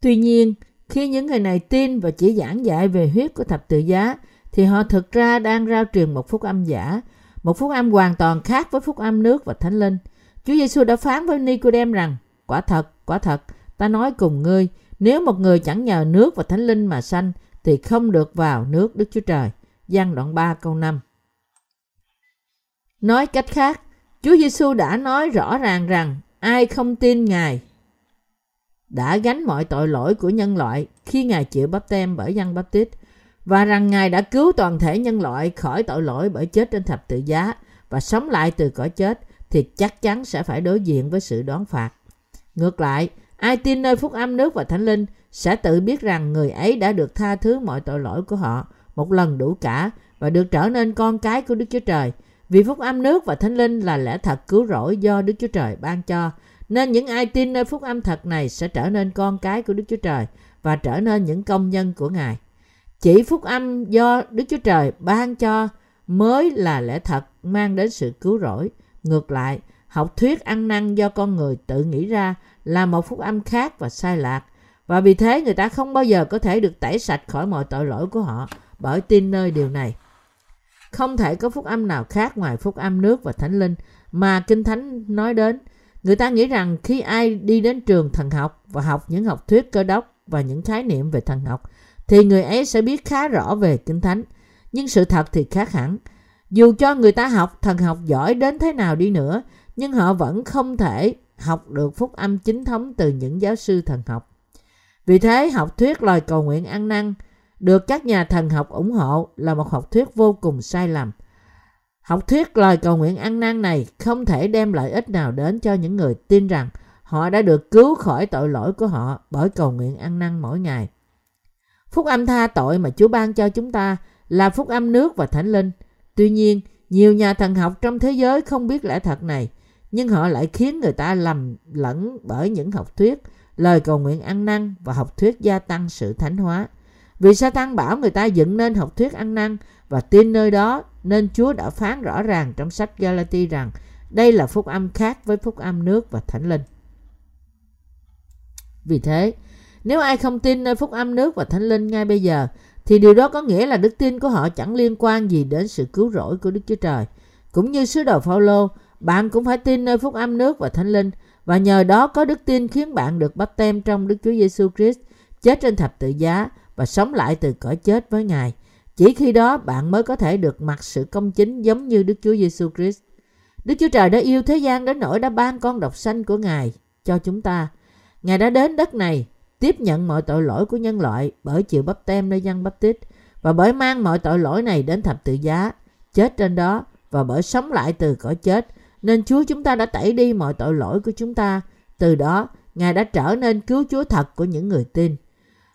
Speaker 1: Tuy nhiên, khi những người này tin và chỉ giảng dạy về huyết của thập tự giá, thì họ thực ra đang rao truyền một phúc âm giả, một phúc âm hoàn toàn khác với phúc âm nước và thánh linh. Chúa Giêsu đã phán với Nicodem rằng, quả thật, quả thật, ta nói cùng ngươi, nếu một người chẳng nhờ nước và thánh linh mà sanh, thì không được vào nước Đức Chúa Trời gian đoạn 3 câu 5 Nói cách khác, Chúa Giêsu đã nói rõ ràng rằng ai không tin Ngài đã gánh mọi tội lỗi của nhân loại khi Ngài chịu bắp tem bởi dân bắp tít và rằng Ngài đã cứu toàn thể nhân loại khỏi tội lỗi bởi chết trên thập tự giá và sống lại từ cõi chết thì chắc chắn sẽ phải đối diện với sự đoán phạt. Ngược lại, ai tin nơi phúc âm nước và thánh linh sẽ tự biết rằng người ấy đã được tha thứ mọi tội lỗi của họ một lần đủ cả và được trở nên con cái của Đức Chúa Trời. Vì phúc âm nước và thánh linh là lẽ thật cứu rỗi do Đức Chúa Trời ban cho nên những ai tin nơi phúc âm thật này sẽ trở nên con cái của Đức Chúa Trời và trở nên những công nhân của Ngài. Chỉ phúc âm do Đức Chúa Trời ban cho mới là lẽ thật mang đến sự cứu rỗi. Ngược lại, học thuyết ăn năn do con người tự nghĩ ra là một phúc âm khác và sai lạc. Và vì thế người ta không bao giờ có thể được tẩy sạch khỏi mọi tội lỗi của họ bởi tin nơi điều này. Không thể có phúc âm nào khác ngoài phúc âm nước và thánh linh mà Kinh Thánh nói đến – Người ta nghĩ rằng khi ai đi đến trường thần học và học những học thuyết cơ đốc và những khái niệm về thần học thì người ấy sẽ biết khá rõ về Kinh Thánh. Nhưng sự thật thì khác hẳn. Dù cho người ta học thần học giỏi đến thế nào đi nữa, nhưng họ vẫn không thể học được phúc âm chính thống từ những giáo sư thần học. Vì thế, học thuyết lời cầu nguyện ăn năn được các nhà thần học ủng hộ là một học thuyết vô cùng sai lầm – Học thuyết lời cầu nguyện ăn năn này không thể đem lợi ích nào đến cho những người tin rằng họ đã được cứu khỏi tội lỗi của họ bởi cầu nguyện ăn năn mỗi ngày. Phúc âm tha tội mà Chúa ban cho chúng ta là phúc âm nước và thánh linh. Tuy nhiên, nhiều nhà thần học trong thế giới không biết lẽ thật này, nhưng họ lại khiến người ta lầm lẫn bởi những học thuyết, lời cầu nguyện ăn năn và học thuyết gia tăng sự thánh hóa. Vì Satan bảo người ta dựng nên học thuyết ăn năn và tin nơi đó nên Chúa đã phán rõ ràng trong sách Galati rằng đây là phúc âm khác với phúc âm nước và thánh linh. Vì thế, nếu ai không tin nơi phúc âm nước và thánh linh ngay bây giờ, thì điều đó có nghĩa là đức tin của họ chẳng liên quan gì đến sự cứu rỗi của Đức Chúa Trời. Cũng như sứ đồ Phaolô, bạn cũng phải tin nơi phúc âm nước và thánh linh và nhờ đó có đức tin khiến bạn được bắp tem trong Đức Chúa Giêsu Christ chết trên thập tự giá và sống lại từ cõi chết với Ngài. Chỉ khi đó bạn mới có thể được mặc sự công chính giống như Đức Chúa Giêsu Christ. Đức Chúa Trời đã yêu thế gian đến nỗi đã ban con độc sanh của Ngài cho chúng ta. Ngài đã đến đất này tiếp nhận mọi tội lỗi của nhân loại bởi chịu bắp tem nơi dân bắp tít và bởi mang mọi tội lỗi này đến thập tự giá, chết trên đó và bởi sống lại từ cõi chết nên Chúa chúng ta đã tẩy đi mọi tội lỗi của chúng ta. Từ đó, Ngài đã trở nên cứu Chúa thật của những người tin.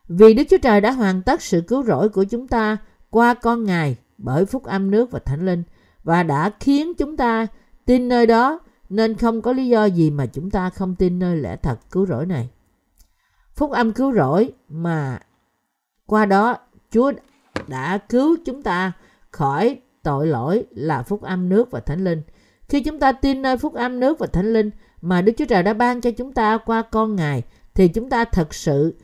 Speaker 1: Vì Đức Chúa Trời đã hoàn tất sự cứu rỗi của chúng ta qua con Ngài bởi phúc âm nước và thánh linh và đã khiến chúng ta tin nơi đó, nên không có lý do gì mà chúng ta không tin nơi lẽ thật cứu rỗi này. Phúc âm cứu rỗi mà qua đó Chúa đã cứu chúng ta khỏi tội lỗi là phúc âm nước và thánh linh. Khi chúng ta tin nơi phúc âm nước và thánh linh mà Đức Chúa Trời đã ban cho chúng ta qua con Ngài, thì chúng ta thật sự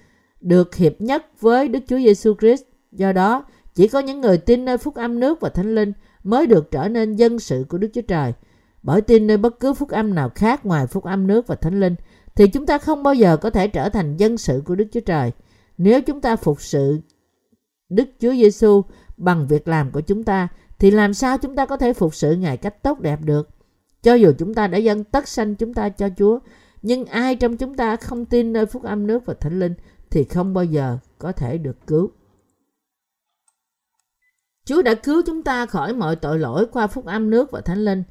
Speaker 1: được hiệp nhất với Đức Chúa Giêsu Christ. Do đó, chỉ có những người tin nơi phúc âm nước và thánh linh mới được trở nên dân sự của Đức Chúa Trời. Bởi tin nơi bất cứ phúc âm nào khác ngoài phúc âm nước và thánh linh thì chúng ta không bao giờ có thể trở thành dân sự của Đức Chúa Trời. Nếu chúng ta phục sự Đức Chúa Giêsu bằng việc làm của chúng ta thì làm sao chúng ta có thể phục sự Ngài cách tốt đẹp được? Cho dù chúng ta đã dâng tất sanh chúng ta cho Chúa, nhưng ai trong chúng ta không tin nơi phúc âm nước và thánh linh thì không bao giờ có thể được cứu. Chúa đã cứu chúng ta khỏi mọi tội lỗi qua phúc âm nước và thánh linh.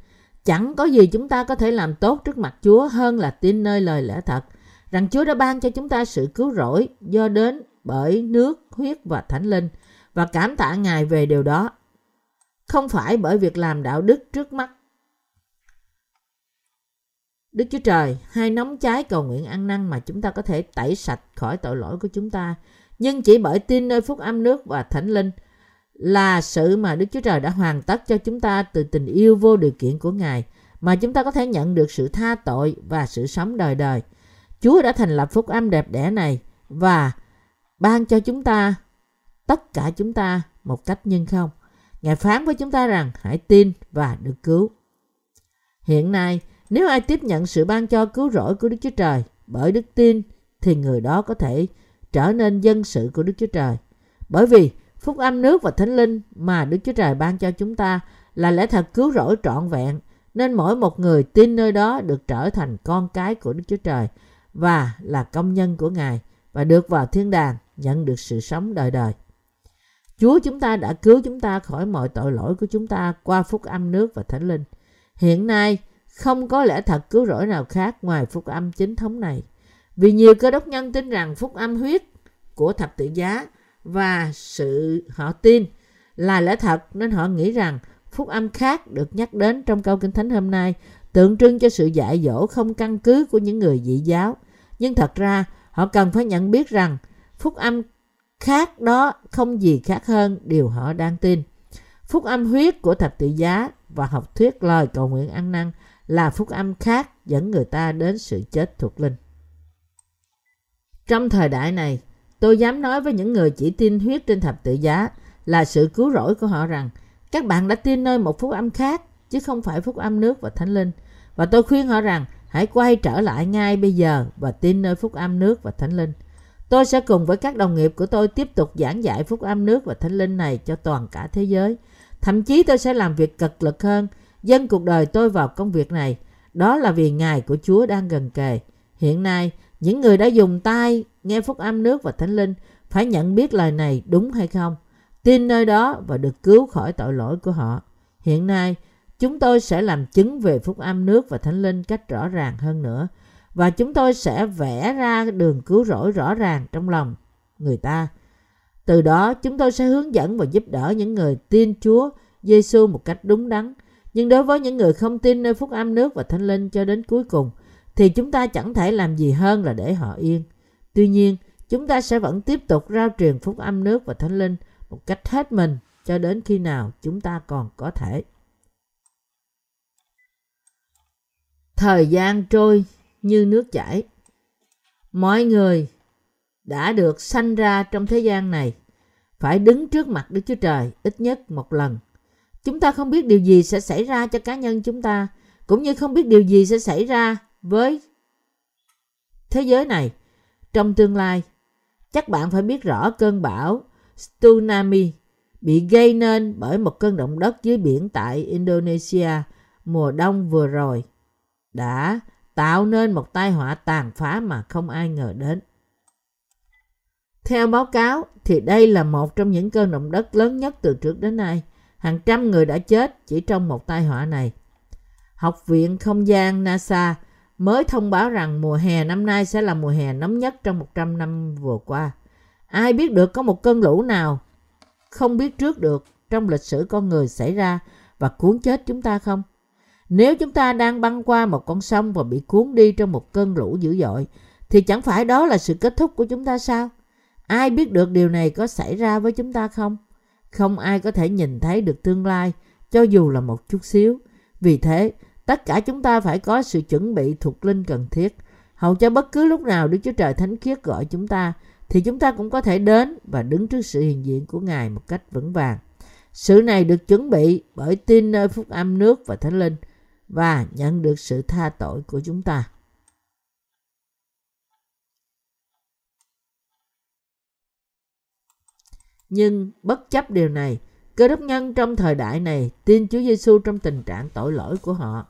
Speaker 1: Chẳng có gì chúng ta có thể làm tốt trước mặt Chúa hơn là tin nơi lời lẽ thật, rằng Chúa đã ban cho chúng ta sự cứu rỗi do đến bởi nước, huyết và thánh linh và cảm tạ Ngài về điều đó. Không phải bởi việc làm đạo đức trước mắt. Đức Chúa Trời hay nóng cháy cầu nguyện ăn năn mà chúng ta có thể tẩy sạch khỏi tội lỗi của chúng ta, nhưng chỉ bởi tin nơi phúc âm nước và thánh linh là sự mà Đức Chúa Trời đã hoàn tất cho chúng ta từ tình yêu vô điều kiện của Ngài mà chúng ta có thể nhận được sự tha tội và sự sống đời đời. Chúa đã thành lập phúc âm đẹp đẽ này và ban cho chúng ta tất cả chúng ta một cách nhân không. Ngài phán với chúng ta rằng hãy tin và được cứu. Hiện nay, nếu ai tiếp nhận sự ban cho cứu rỗi của Đức Chúa Trời bởi đức tin thì người đó có thể trở nên dân sự của Đức Chúa Trời. Bởi vì phúc âm nước và thánh linh mà Đức Chúa Trời ban cho chúng ta là lẽ thật cứu rỗi trọn vẹn nên mỗi một người tin nơi đó được trở thành con cái của Đức Chúa Trời và là công nhân của Ngài và được vào thiên đàng nhận được sự sống đời đời. Chúa chúng ta đã cứu chúng ta khỏi mọi tội lỗi của chúng ta qua phúc âm nước và thánh linh. Hiện nay, không có lẽ thật cứu rỗi nào khác ngoài phúc âm chính thống này. Vì nhiều cơ đốc nhân tin rằng phúc âm huyết của thập tự giá và sự họ tin là lẽ thật, nên họ nghĩ rằng phúc âm khác được nhắc đến trong câu kinh thánh hôm nay, tượng trưng cho sự dạy dỗ không căn cứ của những người dị giáo. Nhưng thật ra, họ cần phải nhận biết rằng phúc âm khác đó không gì khác hơn điều họ đang tin. Phúc âm huyết của thập tự giá và học thuyết lời cầu nguyện ăn năn là phúc âm khác dẫn người ta đến sự chết thuộc linh. Trong thời đại này, tôi dám nói với những người chỉ tin huyết trên thập tự giá là sự cứu rỗi của họ rằng các bạn đã tin nơi một phúc âm khác chứ không phải phúc âm nước và thánh linh. Và tôi khuyên họ rằng hãy quay trở lại ngay bây giờ và tin nơi phúc âm nước và thánh linh. Tôi sẽ cùng với các đồng nghiệp của tôi tiếp tục giảng dạy phúc âm nước và thánh linh này cho toàn cả thế giới. Thậm chí tôi sẽ làm việc cực lực hơn, dâng cuộc đời tôi vào công việc này. Đó là vì ngày của Chúa đang gần kề. Hiện nay, những người đã dùng tai nghe phúc âm nước và thánh linh phải nhận biết lời này đúng hay không. Tin nơi đó và được cứu khỏi tội lỗi của họ. Hiện nay, chúng tôi sẽ làm chứng về phúc âm nước và thánh linh cách rõ ràng hơn nữa và chúng tôi sẽ vẽ ra đường cứu rỗi rõ ràng trong lòng người ta. Từ đó chúng tôi sẽ hướng dẫn và giúp đỡ những người tin Chúa Giêsu một cách đúng đắn. Nhưng đối với những người không tin nơi phúc âm nước và thánh linh cho đến cuối cùng thì chúng ta chẳng thể làm gì hơn là để họ yên. Tuy nhiên, chúng ta sẽ vẫn tiếp tục rao truyền phúc âm nước và thánh linh một cách hết mình cho đến khi nào chúng ta còn có thể. Thời gian trôi như nước chảy. Mọi người đã được sanh ra trong thế gian này phải đứng trước mặt Đức Chúa Trời ít nhất một lần. Chúng ta không biết điều gì sẽ xảy ra cho cá nhân chúng ta, cũng như không biết điều gì sẽ xảy ra với thế giới này trong tương lai. Chắc bạn phải biết rõ cơn bão tsunami bị gây nên bởi một cơn động đất dưới biển tại Indonesia mùa đông vừa rồi đã tạo nên một tai họa tàn phá mà không ai ngờ đến. Theo báo cáo thì đây là một trong những cơn động đất lớn nhất từ trước đến nay. Hàng trăm người đã chết chỉ trong một tai họa này. Học viện Không gian NASA mới thông báo rằng mùa hè năm nay sẽ là mùa hè nóng nhất trong 100 năm vừa qua. Ai biết được có một cơn lũ nào không biết trước được trong lịch sử con người xảy ra và cuốn chết chúng ta không? Nếu chúng ta đang băng qua một con sông và bị cuốn đi trong một cơn lũ dữ dội, thì chẳng phải đó là sự kết thúc của chúng ta sao? Ai biết được điều này có xảy ra với chúng ta không? Không ai có thể nhìn thấy được tương lai, cho dù là một chút xíu. Vì thế, tất cả chúng ta phải có sự chuẩn bị thuộc linh cần thiết. Hầu cho bất cứ lúc nào Đức Chúa Trời Thánh Khiết gọi chúng ta, thì chúng ta cũng có thể đến và đứng trước sự hiện diện của Ngài một cách vững vàng. Sự này được chuẩn bị bởi tin nơi phúc âm nước và thánh linh và nhận được sự tha tội của chúng ta. Nhưng bất chấp điều này, cơ đốc nhân trong thời đại này tin Chúa Giêsu trong tình trạng tội lỗi của họ.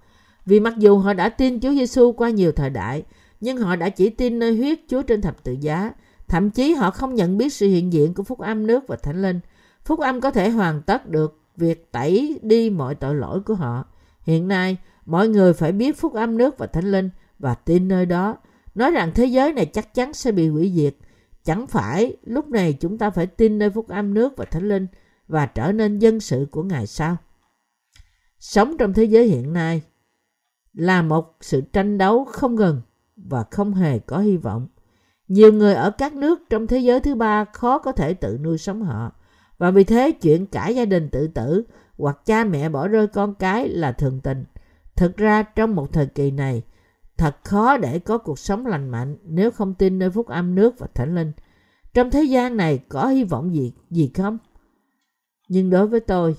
Speaker 1: Vì mặc dù họ đã tin Chúa Giêsu qua nhiều thời đại, nhưng họ đã chỉ tin nơi huyết Chúa trên thập tự giá. Thậm chí họ không nhận biết sự hiện diện của phúc âm nước và thánh linh. Phúc âm có thể hoàn tất được việc tẩy đi mọi tội lỗi của họ. Hiện nay, mọi người phải biết phúc âm nước và thánh linh và tin nơi đó. Nói rằng thế giới này chắc chắn sẽ bị hủy diệt. Chẳng phải lúc này chúng ta phải tin nơi phúc âm nước và thánh linh và trở nên dân sự của Ngài sao? Sống trong thế giới hiện nay là một sự tranh đấu không ngừng và không hề có hy vọng. Nhiều người ở các nước trong thế giới thứ ba khó có thể tự nuôi sống họ và vì thế chuyện cả gia đình tự tử hoặc cha mẹ bỏ rơi con cái là thường tình. Thực ra trong một thời kỳ này, thật khó để có cuộc sống lành mạnh nếu không tin nơi phúc âm nước và thánh linh. Trong thế gian này có hy vọng gì gì không? Nhưng đối với tôi,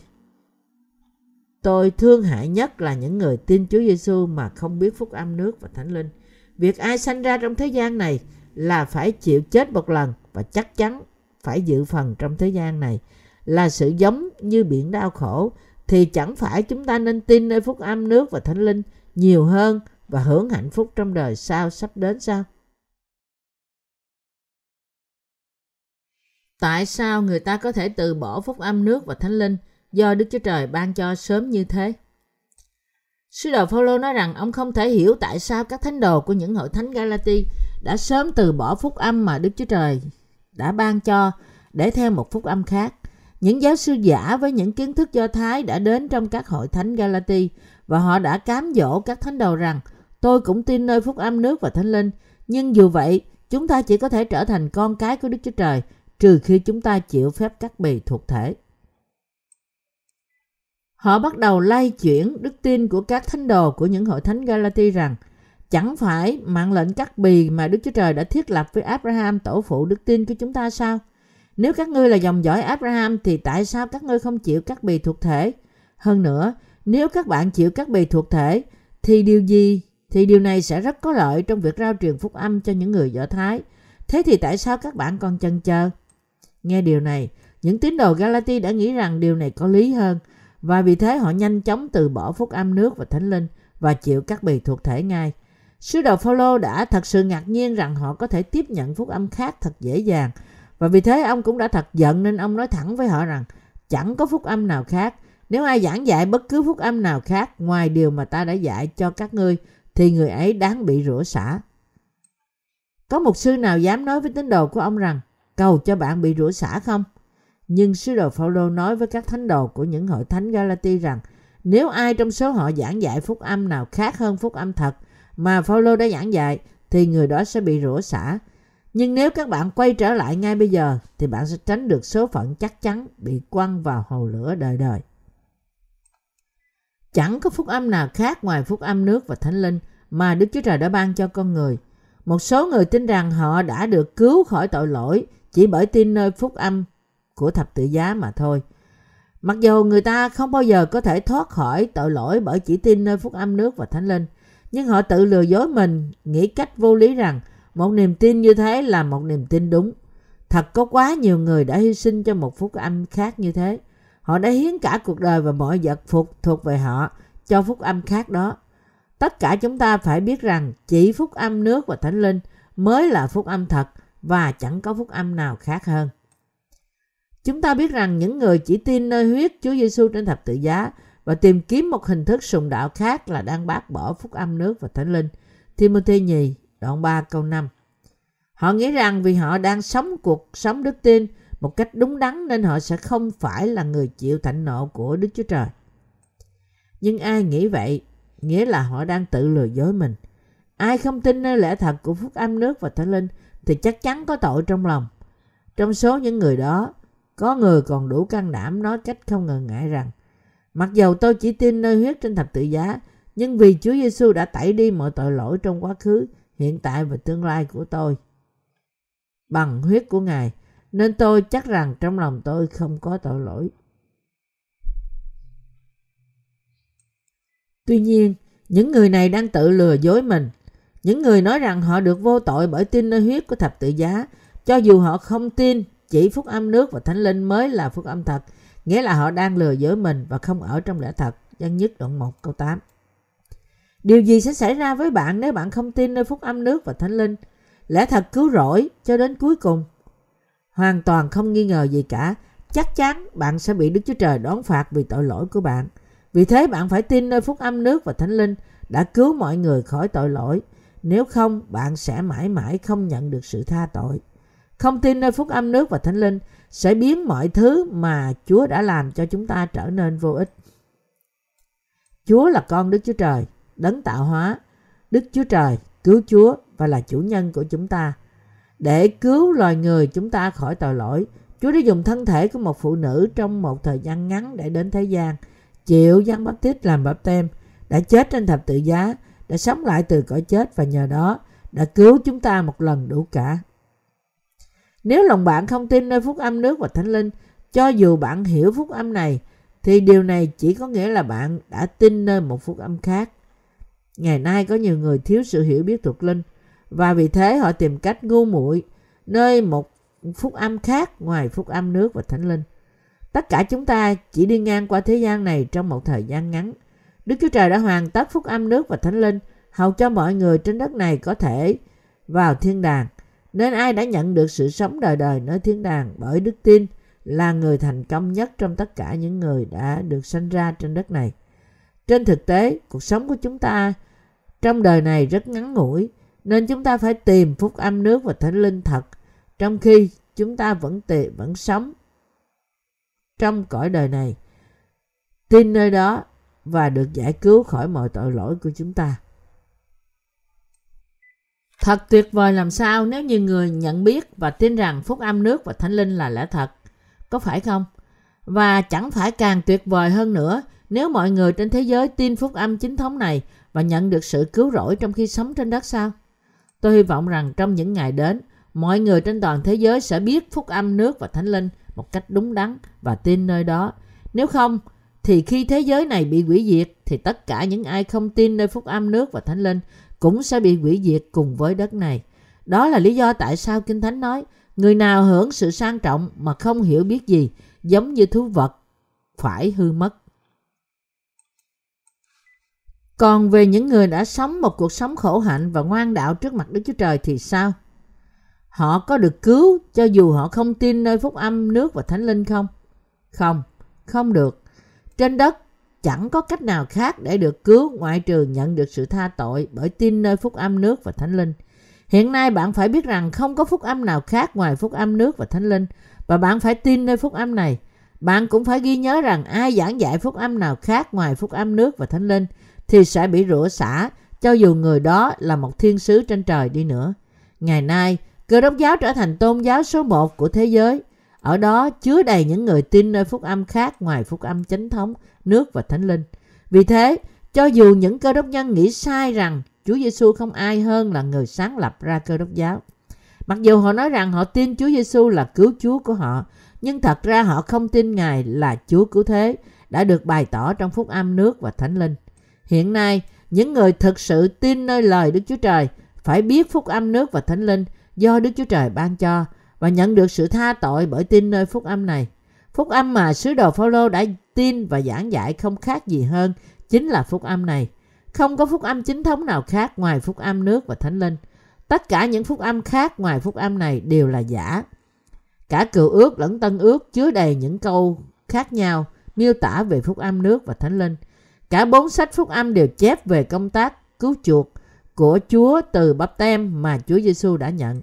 Speaker 1: tôi thương hại nhất là những người tin Chúa Giêsu mà không biết phúc âm nước và thánh linh. Việc ai sanh ra trong thế gian này là phải chịu chết một lần và chắc chắn phải dự phần trong thế gian này là sự giống như biển đau khổ thì chẳng phải chúng ta nên tin nơi phúc âm nước và thánh linh nhiều hơn và hưởng hạnh phúc trong đời sau sắp đến sao? Tại sao người ta có thể từ bỏ phúc âm nước và thánh linh do Đức Chúa Trời ban cho sớm như thế? Sứ đồ Phaolô nói rằng ông không thể hiểu tại sao các thánh đồ của những hội thánh Galati đã sớm từ bỏ phúc âm mà Đức Chúa Trời đã ban cho để theo một phúc âm khác. Những giáo sư giả với những kiến thức do Thái đã đến trong các hội thánh Galati và họ đã cám dỗ các thánh đồ rằng tôi cũng tin nơi phúc âm nước và thánh linh. Nhưng dù vậy, chúng ta chỉ có thể trở thành con cái của Đức Chúa Trời trừ khi chúng ta chịu phép cắt bì thuộc thể. Họ bắt đầu lay chuyển đức tin của các thánh đồ của những hội thánh Galati rằng chẳng phải mạng lệnh cắt bì mà Đức Chúa Trời đã thiết lập với Abraham tổ phụ đức tin của chúng ta sao? Nếu các ngươi là dòng dõi Abraham thì tại sao các ngươi không chịu cắt bì thuộc thể? Hơn nữa, nếu các bạn chịu cắt bì thuộc thể thì điều gì? Thì điều này sẽ rất có lợi trong việc rao truyền phúc âm cho những người Do Thái. Thế thì tại sao các bạn còn chần chờ? Nghe điều này, những tín đồ Galati đã nghĩ rằng điều này có lý hơn và vì thế họ nhanh chóng từ bỏ phúc âm nước và thánh linh và chịu các bì thuộc thể ngay. Sứ đồ Phaolô đã thật sự ngạc nhiên rằng họ có thể tiếp nhận phúc âm khác thật dễ dàng và vì thế ông cũng đã thật giận nên ông nói thẳng với họ rằng chẳng có phúc âm nào khác. Nếu ai giảng dạy bất cứ phúc âm nào khác ngoài điều mà ta đã dạy cho các ngươi thì người ấy đáng bị rửa xả. Có một sư nào dám nói với tín đồ của ông rằng, cầu cho bạn bị rửa xả không? Nhưng sứ đồ Phaolô nói với các thánh đồ của những hội thánh Galati rằng, nếu ai trong số họ giảng dạy phúc âm nào khác hơn phúc âm thật mà Phaolô đã giảng dạy, thì người đó sẽ bị rửa xả. Nhưng nếu các bạn quay trở lại ngay bây giờ, thì bạn sẽ tránh được số phận chắc chắn bị quăng vào hồ lửa đời đời. Chẳng có phúc âm nào khác ngoài phúc âm nước và thánh linh mà Đức Chúa Trời đã ban cho con người. Một số người tin rằng họ đã được cứu khỏi tội lỗi chỉ bởi tin nơi phúc âm của thập tự giá mà thôi. Mặc dù người ta không bao giờ có thể thoát khỏi tội lỗi bởi chỉ tin nơi phúc âm nước và thánh linh, nhưng họ tự lừa dối mình, nghĩ cách vô lý rằng một niềm tin như thế là một niềm tin đúng. Thật có quá nhiều người đã hy sinh cho một phúc âm khác như thế. Họ đã hiến cả cuộc đời và mọi vật phục thuộc về họ cho phúc âm khác đó. Tất cả chúng ta phải biết rằng chỉ phúc âm nước và thánh linh mới là phúc âm thật và chẳng có phúc âm nào khác hơn. Chúng ta biết rằng những người chỉ tin nơi huyết Chúa Giêsu trên thập tự giá và tìm kiếm một hình thức sùng đạo khác là đang bác bỏ phúc âm nước và thánh linh. Timothy nhì đoạn 3 câu 5 Họ nghĩ rằng vì họ đang sống cuộc sống đức tin, một cách đúng đắn nên họ sẽ không phải là người chịu thạnh nộ của Đức Chúa Trời. Nhưng ai nghĩ vậy, nghĩa là họ đang tự lừa dối mình. Ai không tin nơi lẽ thật của phúc âm nước và thánh linh thì chắc chắn có tội trong lòng. Trong số những người đó, có người còn đủ can đảm nói cách không ngần ngại rằng Mặc dầu tôi chỉ tin nơi huyết trên thập tự giá, nhưng vì Chúa Giêsu đã tẩy đi mọi tội lỗi trong quá khứ, hiện tại và tương lai của tôi. Bằng huyết của Ngài, nên tôi chắc rằng trong lòng tôi không có tội lỗi. Tuy nhiên, những người này đang tự lừa dối mình. Những người nói rằng họ được vô tội bởi tin nơi huyết của thập tự giá, cho dù họ không tin chỉ phúc âm nước và thánh linh mới là phúc âm thật, nghĩa là họ đang lừa dối mình và không ở trong lẽ thật. Dân nhất đoạn 1 câu 8. Điều gì sẽ xảy ra với bạn nếu bạn không tin nơi phúc âm nước và thánh linh? Lẽ thật cứu rỗi cho đến cuối cùng. Hoàn toàn không nghi ngờ gì cả. Chắc chắn bạn sẽ bị Đức Chúa Trời đón phạt vì tội lỗi của bạn. Vì thế bạn phải tin nơi phúc âm nước và thánh linh đã cứu mọi người khỏi tội lỗi. Nếu không, bạn sẽ mãi mãi không nhận được sự tha tội. Không tin nơi phúc âm nước và thánh linh sẽ biến mọi thứ mà Chúa đã làm cho chúng ta trở nên vô ích. Chúa là con Đức Chúa Trời, đấng tạo hóa. Đức Chúa Trời cứu Chúa và là chủ nhân của chúng ta. Để cứu loài người chúng ta khỏi tội lỗi, Chúa đã dùng thân thể của một phụ nữ trong một thời gian ngắn để đến thế gian, chịu Giăng Báp Tít làm báp tem, đã chết trên thập tự giá, đã sống lại từ cõi chết và nhờ đó đã cứu chúng ta một lần đủ cả. Nếu lòng bạn không tin nơi phúc âm nước và thánh linh, cho dù bạn hiểu phúc âm này, thì điều này chỉ có nghĩa là bạn đã tin nơi một phúc âm khác. Ngày nay có nhiều người thiếu sự hiểu biết thuộc linh và vì thế họ tìm cách ngu muội nơi một phúc âm khác ngoài phúc âm nước và thánh linh. Tất cả chúng ta chỉ đi ngang qua thế gian này trong một thời gian ngắn. Đức Chúa Trời đã hoàn tất phúc âm nước và thánh linh hầu cho mọi người trên đất này có thể vào thiên đàng. Nên ai đã nhận được sự sống đời đời nơi thiên đàng bởi đức tin là người thành công nhất trong tất cả những người đã được sinh ra trên đất này. Trên thực tế, cuộc sống của chúng ta trong đời này rất ngắn ngủi, nên chúng ta phải tìm phúc âm nước và thánh linh thật, trong khi chúng ta vẫn tệ vẫn sống trong cõi đời này. Tin nơi đó và được giải cứu khỏi mọi tội lỗi của chúng ta. Thật tuyệt vời làm sao nếu như người nhận biết và tin rằng phúc âm nước và thánh linh là lẽ thật. Có phải không? Và chẳng phải càng tuyệt vời hơn nữa nếu mọi người trên thế giới tin phúc âm chính thống này và nhận được sự cứu rỗi trong khi sống trên đất sao? Tôi hy vọng rằng trong những ngày đến, mọi người trên toàn thế giới sẽ biết phúc âm nước và thánh linh một cách đúng đắn và tin nơi đó. Nếu không, thì khi thế giới này bị hủy diệt, thì tất cả những ai không tin nơi phúc âm nước và thánh linh cũng sẽ bị hủy diệt cùng với đất này. Đó là lý do tại sao Kinh Thánh nói, người nào hưởng sự sang trọng mà không hiểu biết gì, giống như thú vật, phải hư mất. Còn về những người đã sống một cuộc sống khổ hạnh và ngoan đạo trước mặt Đức Chúa Trời thì sao? Họ có được cứu cho dù họ không tin nơi phúc âm nước và thánh linh không? Không, không được. Trên đất chẳng có cách nào khác để được cứu ngoại trừ nhận được sự tha tội bởi tin nơi phúc âm nước và thánh linh. Hiện nay bạn phải biết rằng không có phúc âm nào khác ngoài phúc âm nước và thánh linh và bạn phải tin nơi phúc âm này. Bạn cũng phải ghi nhớ rằng ai giảng dạy phúc âm nào khác ngoài phúc âm nước và thánh linh thì sẽ bị rủa xả cho dù người đó là một thiên sứ trên trời đi nữa. Ngày nay, cơ đốc giáo trở thành tôn giáo số một của thế giới. Ở đó chứa đầy những người tin nơi phúc âm khác ngoài phúc âm chánh thống, nước và thánh linh. Vì thế, cho dù những cơ đốc nhân nghĩ sai rằng Chúa Giêsu không ai hơn là người sáng lập ra cơ đốc giáo. Mặc dù họ nói rằng họ tin Chúa Giêsu là cứu Chúa của họ, nhưng thật ra họ không tin Ngài là Chúa cứu thế đã được bày tỏ trong phúc âm nước và thánh linh. Hiện nay, những người thực sự tin nơi lời Đức Chúa Trời phải biết phúc âm nước và thánh linh do Đức Chúa Trời ban cho và nhận được sự tha tội bởi tin nơi phúc âm này. Phúc âm mà sứ đồ Phaolô đã tin và giảng dạy không khác gì hơn chính là phúc âm này. Không có phúc âm chính thống nào khác ngoài phúc âm nước và thánh linh. Tất cả những phúc âm khác ngoài phúc âm này đều là giả. Cả cựu ước lẫn tân ước chứa đầy những câu khác nhau miêu tả về phúc âm nước và thánh linh. Cả bốn sách phúc âm đều chép về công tác cứu chuộc của Chúa từ bắp tem mà Chúa Giêsu đã nhận.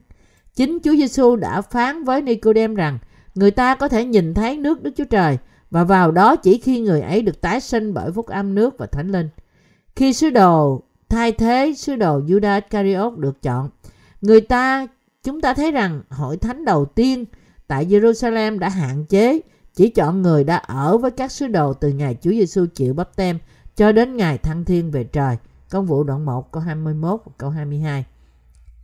Speaker 1: Chính Chúa Giêsu đã phán với Nicodem rằng người ta có thể nhìn thấy nước Đức Chúa Trời và vào đó chỉ khi người ấy được tái sinh bởi phúc âm nước và thánh linh. Khi sứ đồ thay thế sứ đồ Judas Iscariot được chọn, người ta chúng ta thấy rằng hội thánh đầu tiên tại Jerusalem đã hạn chế chỉ chọn người đã ở với các sứ đồ từ ngày Chúa Giêsu chịu bắp tem cho đến ngày thăng thiên về trời. Công vụ đoạn 1 câu 21 và câu 22.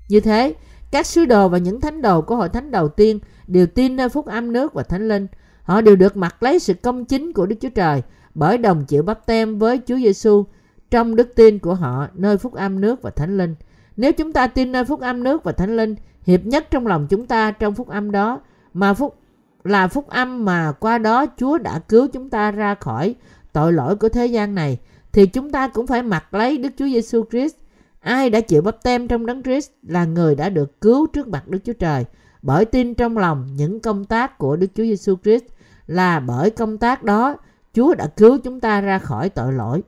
Speaker 1: Như thế, các sứ đồ và những thánh đồ của hội thánh đầu tiên đều tin nơi phúc âm nước và thánh linh. Họ đều được mặc lấy sự công chính của Đức Chúa Trời bởi đồng chịu bắp tem với Chúa Giêsu trong đức tin của họ nơi phúc âm nước và thánh linh. Nếu chúng ta tin nơi phúc âm nước và thánh linh, hiệp nhất trong lòng chúng ta trong phúc âm đó mà phúc là phúc âm mà qua đó Chúa đã cứu chúng ta ra khỏi tội lỗi của thế gian này, thì chúng ta cũng phải mặc lấy Đức Chúa Giêsu Christ. Ai đã chịu bắp tem trong đấng Christ là người đã được cứu trước mặt Đức Chúa Trời bởi tin trong lòng, những công tác của Đức Chúa Giêsu Christ là bởi công tác đó, Chúa đã cứu chúng ta ra khỏi tội lỗi.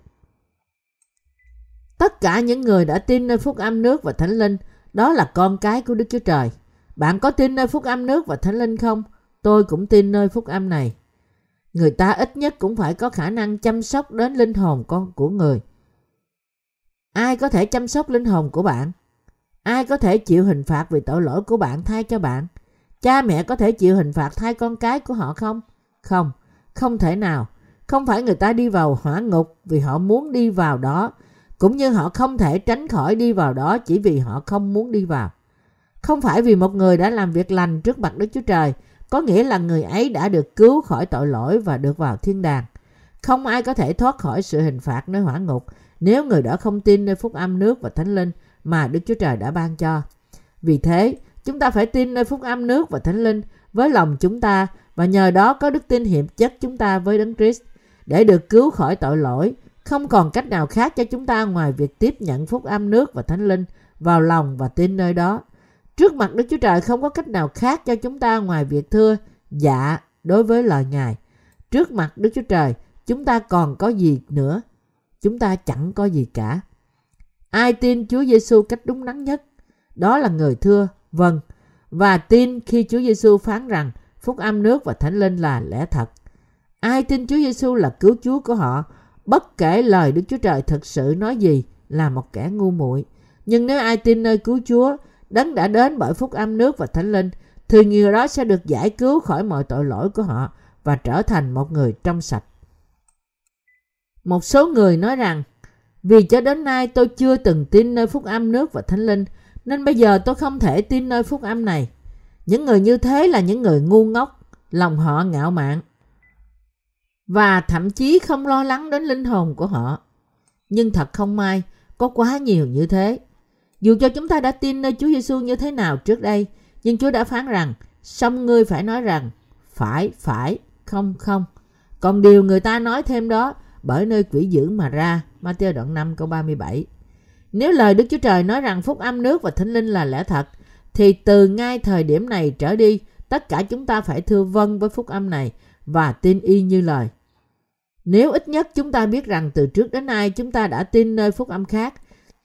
Speaker 1: Tất cả những người đã tin nơi phúc âm nước và thánh linh, đó là con cái của Đức Chúa Trời. Bạn có tin nơi phúc âm nước và thánh linh không? Tôi cũng tin nơi phúc âm này. Người ta ít nhất cũng phải có khả năng chăm sóc đến linh hồn con của người. Ai có thể chăm sóc linh hồn của bạn? Ai có thể chịu hình phạt vì tội lỗi của bạn thay cho bạn? Cha mẹ có thể chịu hình phạt thay con cái của họ không? Không, không thể nào. Không phải người ta đi vào hỏa ngục vì họ muốn đi vào đó, cũng như họ không thể tránh khỏi đi vào đó chỉ vì họ không muốn đi vào. Không phải vì một người đã làm việc lành trước mặt Đức Chúa Trời có nghĩa là người ấy đã được cứu khỏi tội lỗi và được vào thiên đàng. Không ai có thể thoát khỏi sự hình phạt nơi hỏa ngục nếu người đó không tin nơi phúc âm nước và thánh linh mà Đức Chúa Trời đã ban cho. Vì thế, chúng ta phải tin nơi phúc âm nước và thánh linh với lòng chúng ta và nhờ đó có đức tin hiệp chất chúng ta với Đấng Christ để được cứu khỏi tội lỗi. Không còn cách nào khác cho chúng ta ngoài việc tiếp nhận phúc âm nước và thánh linh vào lòng và tin nơi đó. Trước mặt Đức Chúa Trời không có cách nào khác cho chúng ta ngoài việc thưa dạ đối với lời Ngài. Trước mặt Đức Chúa Trời, chúng ta còn có gì nữa? Chúng ta chẳng có gì cả. Ai tin Chúa Giêsu cách đúng đắn nhất? Đó là người thưa, vâng. Và tin khi Chúa Giêsu phán rằng phúc âm nước và thánh linh là lẽ thật. Ai tin Chúa Giêsu là cứu Chúa của họ, bất kể lời Đức Chúa Trời thật sự nói gì là một kẻ ngu muội. Nhưng nếu ai tin nơi cứu Chúa Đấng đã đến bởi phúc âm nước và thánh linh, thì người đó sẽ được giải cứu khỏi mọi tội lỗi của họ và trở thành một người trong sạch. Một số người nói rằng, vì cho đến nay tôi chưa từng tin nơi phúc âm nước và thánh linh, nên bây giờ tôi không thể tin nơi phúc âm này. Những người như thế là những người ngu ngốc, lòng họ ngạo mạn và thậm chí không lo lắng đến linh hồn của họ. Nhưng thật không may, có quá nhiều như thế. Dù cho chúng ta đã tin nơi Chúa Giêsu như thế nào trước đây, nhưng Chúa đã phán rằng, song ngươi phải nói rằng, phải, phải, không, không. Còn điều người ta nói thêm đó, bởi nơi quỷ dữ mà ra. Matthew đoạn 5 câu 37. Nếu lời Đức Chúa Trời nói rằng phúc âm nước và thánh linh là lẽ thật, thì từ ngay thời điểm này trở đi, tất cả chúng ta phải thưa vâng với phúc âm này và tin y như lời. Nếu ít nhất chúng ta biết rằng từ trước đến nay chúng ta đã tin nơi phúc âm khác,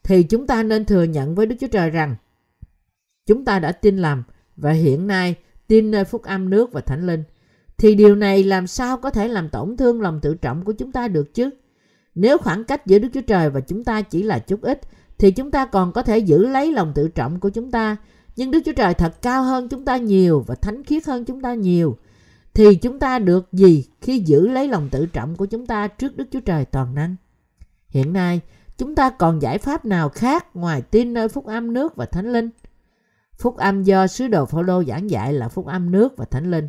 Speaker 1: thì chúng ta nên thừa nhận với Đức Chúa Trời rằng chúng ta đã tin làm và hiện nay tin nơi phúc âm nước và thánh linh thì điều này làm sao có thể làm tổn thương lòng tự trọng của chúng ta được chứ? Nếu khoảng cách giữa Đức Chúa Trời và chúng ta chỉ là chút ít thì chúng ta còn có thể giữ lấy lòng tự trọng của chúng ta. Nhưng Đức Chúa Trời thật cao hơn chúng ta nhiều và thánh khiết hơn chúng ta nhiều. Thì chúng ta được gì khi giữ lấy lòng tự trọng của chúng ta trước Đức Chúa Trời toàn năng? Hiện nay, Chúng ta còn giải pháp nào khác ngoài tin nơi phúc âm nước và thánh linh? Phúc âm do sứ đồ Phaolô giảng dạy là phúc âm nước và thánh linh.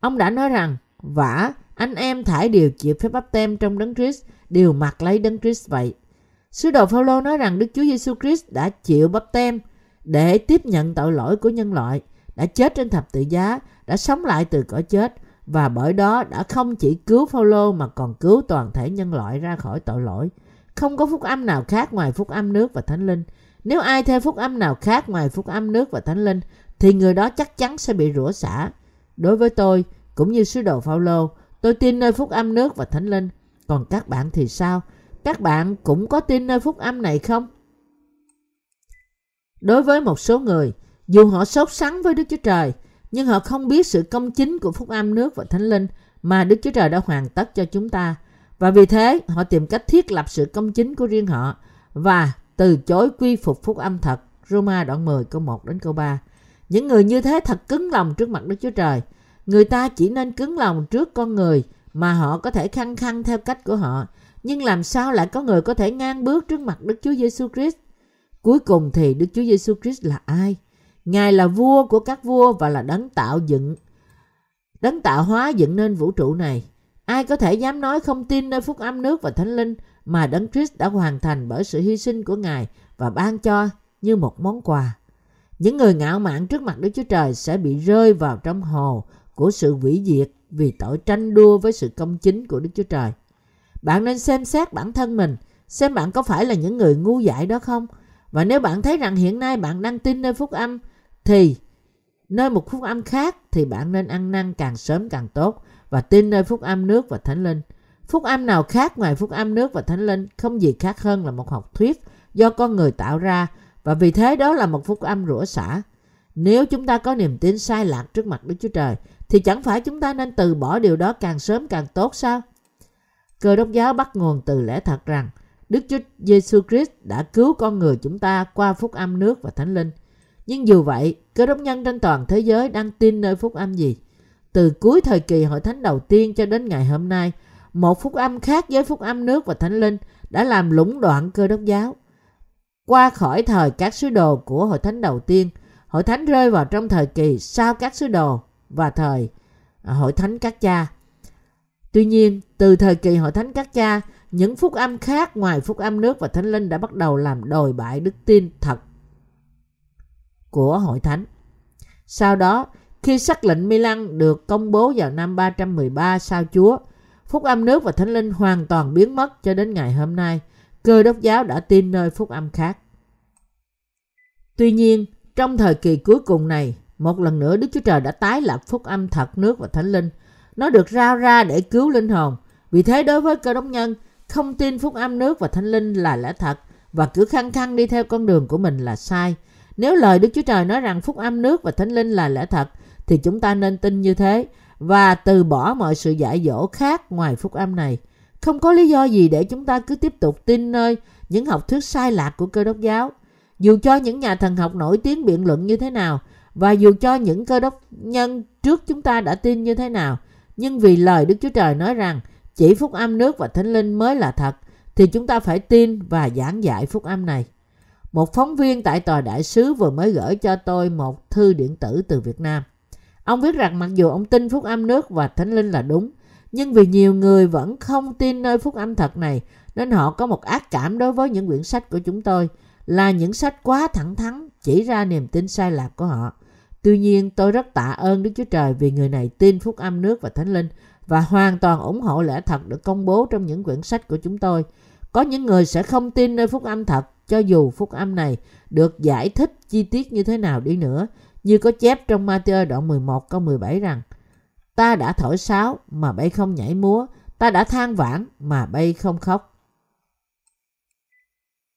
Speaker 1: Ông đã nói rằng, vả, anh em thải điều chịu phép bắp tem trong đấng Christ đều mặc lấy đấng Christ vậy. Sứ đồ Phaolô nói rằng Đức Chúa Giêsu Christ đã chịu bắp tem để tiếp nhận tội lỗi của nhân loại, đã chết trên thập tự giá, đã sống lại từ cõi chết và bởi đó đã không chỉ cứu Phaolô mà còn cứu toàn thể nhân loại ra khỏi tội lỗi. Không có phúc âm nào khác ngoài phúc âm nước và thánh linh. Nếu ai theo phúc âm nào khác ngoài phúc âm nước và thánh linh, thì người đó chắc chắn sẽ bị rủa xả. Đối với tôi, cũng như sứ đồ Phaolô, tôi tin nơi phúc âm nước và thánh linh. Còn các bạn thì sao? Các bạn cũng có tin nơi phúc âm này không? Đối với một số người, dù họ sốt sắng với Đức Chúa Trời, nhưng họ không biết sự công chính của phúc âm nước và thánh linh mà Đức Chúa Trời đã hoàn tất cho chúng ta. Và vì thế, họ tìm cách thiết lập sự công chính của riêng họ và từ chối quy phục phúc âm thật. Roma đoạn 10 câu 1 đến câu 3. Những người như thế thật cứng lòng trước mặt Đức Chúa Trời. Người ta chỉ nên cứng lòng trước con người mà họ có thể khăng khăng theo cách của họ. Nhưng làm sao lại có người có thể ngang bước trước mặt Đức Chúa Giêsu Christ? Cuối cùng thì Đức Chúa Giêsu Christ là ai? Ngài là vua của các vua và là đấng tạo dựng đấng tạo hóa dựng nên vũ trụ này. Ai có thể dám nói không tin nơi phúc âm nước và thánh linh mà đấng Christ đã hoàn thành bởi sự hy sinh của Ngài và ban cho như một món quà. Những người ngạo mạn trước mặt Đức Chúa Trời sẽ bị rơi vào trong hồ của sự hủy diệt vì tội tranh đua với sự công chính của Đức Chúa Trời. Bạn nên xem xét bản thân mình, xem bạn có phải là những người ngu dại đó không? Và nếu bạn thấy rằng hiện nay bạn đang tin nơi phúc âm, thì nơi một phúc âm khác thì bạn nên ăn năn càng sớm càng tốt và tin nơi phúc âm nước và thánh linh. Phúc âm nào khác ngoài phúc âm nước và thánh linh không gì khác hơn là một học thuyết do con người tạo ra và vì thế đó là một phúc âm rủa xả. Nếu chúng ta có niềm tin sai lạc trước mặt Đức Chúa Trời thì chẳng phải chúng ta nên từ bỏ điều đó càng sớm càng tốt sao? Cơ đốc giáo bắt nguồn từ lẽ thật rằng Đức Chúa Giêsu Christ đã cứu con người chúng ta qua phúc âm nước và thánh linh. Nhưng dù vậy, cơ đốc nhân trên toàn thế giới đang tin nơi phúc âm gì? Từ cuối thời kỳ hội thánh đầu tiên cho đến ngày hôm nay, một phúc âm khác với phúc âm nước và thánh linh đã làm lũng đoạn cơ đốc giáo. Qua khỏi thời các sứ đồ của hội thánh đầu tiên, hội thánh rơi vào trong thời kỳ sau các sứ đồ và thời à, hội thánh các cha. Tuy nhiên, từ thời kỳ hội thánh các cha, những phúc âm khác ngoài phúc âm nước và thánh linh đã bắt đầu làm đồi bại đức tin thật của hội thánh. Sau đó, khi sắc lệnh Milan được công bố vào năm 313 sau Chúa, phúc âm nước và thánh linh hoàn toàn biến mất cho đến ngày hôm nay. Cơ đốc giáo đã tin nơi phúc âm khác. Tuy nhiên, trong thời kỳ cuối cùng này, một lần nữa Đức Chúa Trời đã tái lập phúc âm thật nước và thánh linh. Nó được rao ra để cứu linh hồn. Vì thế đối với cơ đốc nhân, không tin phúc âm nước và thánh linh là lẽ thật và cứ khăng khăng đi theo con đường của mình là sai. Nếu lời Đức Chúa Trời nói rằng phúc âm nước và thánh linh là lẽ thật thì chúng ta nên tin như thế và từ bỏ mọi sự dạy dỗ khác ngoài phúc âm này. Không có lý do gì để chúng ta cứ tiếp tục tin nơi những học thuyết sai lạc của cơ đốc giáo. Dù cho những nhà thần học nổi tiếng biện luận như thế nào và dù cho những cơ đốc nhân trước chúng ta đã tin như thế nào, nhưng vì lời Đức Chúa Trời nói rằng chỉ phúc âm nước và thánh linh mới là thật, thì chúng ta phải tin và giảng dạy phúc âm này. Một phóng viên tại tòa đại sứ vừa mới gửi cho tôi một thư điện tử từ Việt Nam. Ông viết rằng mặc dù ông tin phúc âm nước và thánh linh là đúng, nhưng vì nhiều người vẫn không tin nơi phúc âm thật này, nên họ có một ác cảm đối với những quyển sách của chúng tôi là những sách quá thẳng thắn chỉ ra niềm tin sai lạc của họ. Tuy nhiên tôi rất tạ ơn Đức Chúa Trời vì người này tin phúc âm nước và thánh linh và hoàn toàn ủng hộ lẽ thật được công bố trong những quyển sách của chúng tôi. Có những người sẽ không tin nơi phúc âm thật cho dù phúc âm này được giải thích chi tiết như thế nào đi nữa, như có chép trong Matthew đoạn 11 câu 17 rằng Ta đã thổi sáo mà bay không nhảy múa, ta đã than vãn mà bay không khóc.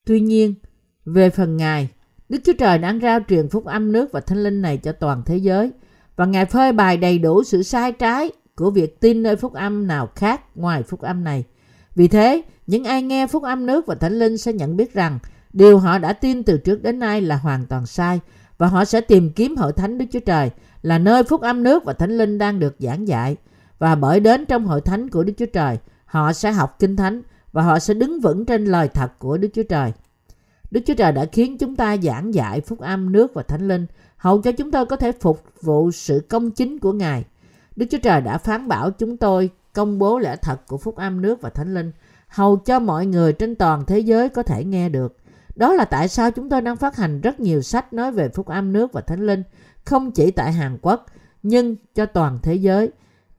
Speaker 1: Tuy nhiên, về phần Ngài, Đức Chúa Trời đang rao truyền phúc âm nước và thánh linh này cho toàn thế giới và Ngài phơi bày đầy đủ sự sai trái của việc tin nơi phúc âm nào khác ngoài phúc âm này. Vì thế, những ai nghe phúc âm nước và thánh linh sẽ nhận biết rằng điều họ đã tin từ trước đến nay là hoàn toàn sai và họ sẽ tìm kiếm hội thánh Đức Chúa Trời là nơi phúc âm nước và thánh linh đang được giảng dạy. Và bởi đến trong hội thánh của Đức Chúa Trời, họ sẽ học kinh thánh và họ sẽ đứng vững trên lời thật của Đức Chúa Trời. Đức Chúa Trời đã khiến chúng ta giảng dạy phúc âm nước và thánh linh hầu cho chúng tôi có thể phục vụ sự công chính của Ngài. Đức Chúa Trời đã phán bảo chúng tôi công bố lẽ thật của phúc âm nước và thánh linh hầu cho mọi người trên toàn thế giới có thể nghe được. Đó là tại sao chúng tôi đang phát hành rất nhiều sách nói về phúc âm nước và thánh linh, không chỉ tại Hàn Quốc, nhưng cho toàn thế giới.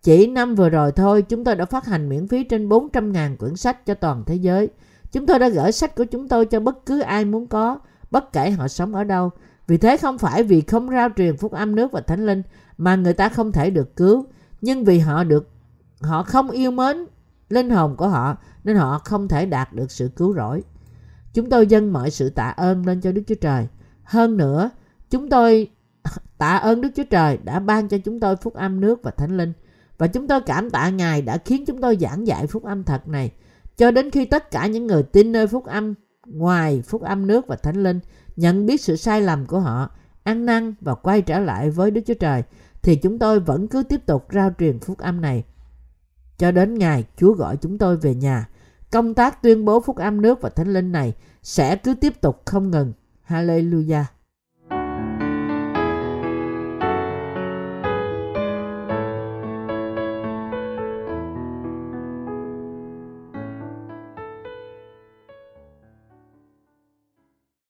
Speaker 1: Chỉ năm vừa rồi thôi, chúng tôi đã phát hành miễn phí trên 400.000 quyển sách cho toàn thế giới. Chúng tôi đã gửi sách của chúng tôi cho bất cứ ai muốn có, bất kể họ sống ở đâu. Vì thế không phải vì không rao truyền phúc âm nước và thánh linh mà người ta không thể được cứu, nhưng vì họ được họ không yêu mến linh hồn của họ nên họ không thể đạt được sự cứu rỗi. Chúng tôi dâng mọi sự tạ ơn lên cho Đức Chúa Trời. Hơn nữa, chúng tôi *laughs* Tạ ơn Đức Chúa Trời đã ban cho chúng tôi phúc âm nước và thánh linh. Và chúng tôi cảm tạ Ngài đã khiến chúng tôi giảng dạy phúc âm thật này. Cho đến khi tất cả những người tin nơi phúc âm ngoài phúc âm nước và thánh linh nhận biết sự sai lầm của họ, ăn năn và quay trở lại với Đức Chúa Trời, thì chúng tôi vẫn cứ tiếp tục rao truyền phúc âm này. Cho đến ngày Chúa gọi chúng tôi về nhà, công tác tuyên bố phúc âm nước và thánh linh này sẽ cứ tiếp tục không ngừng. Hallelujah.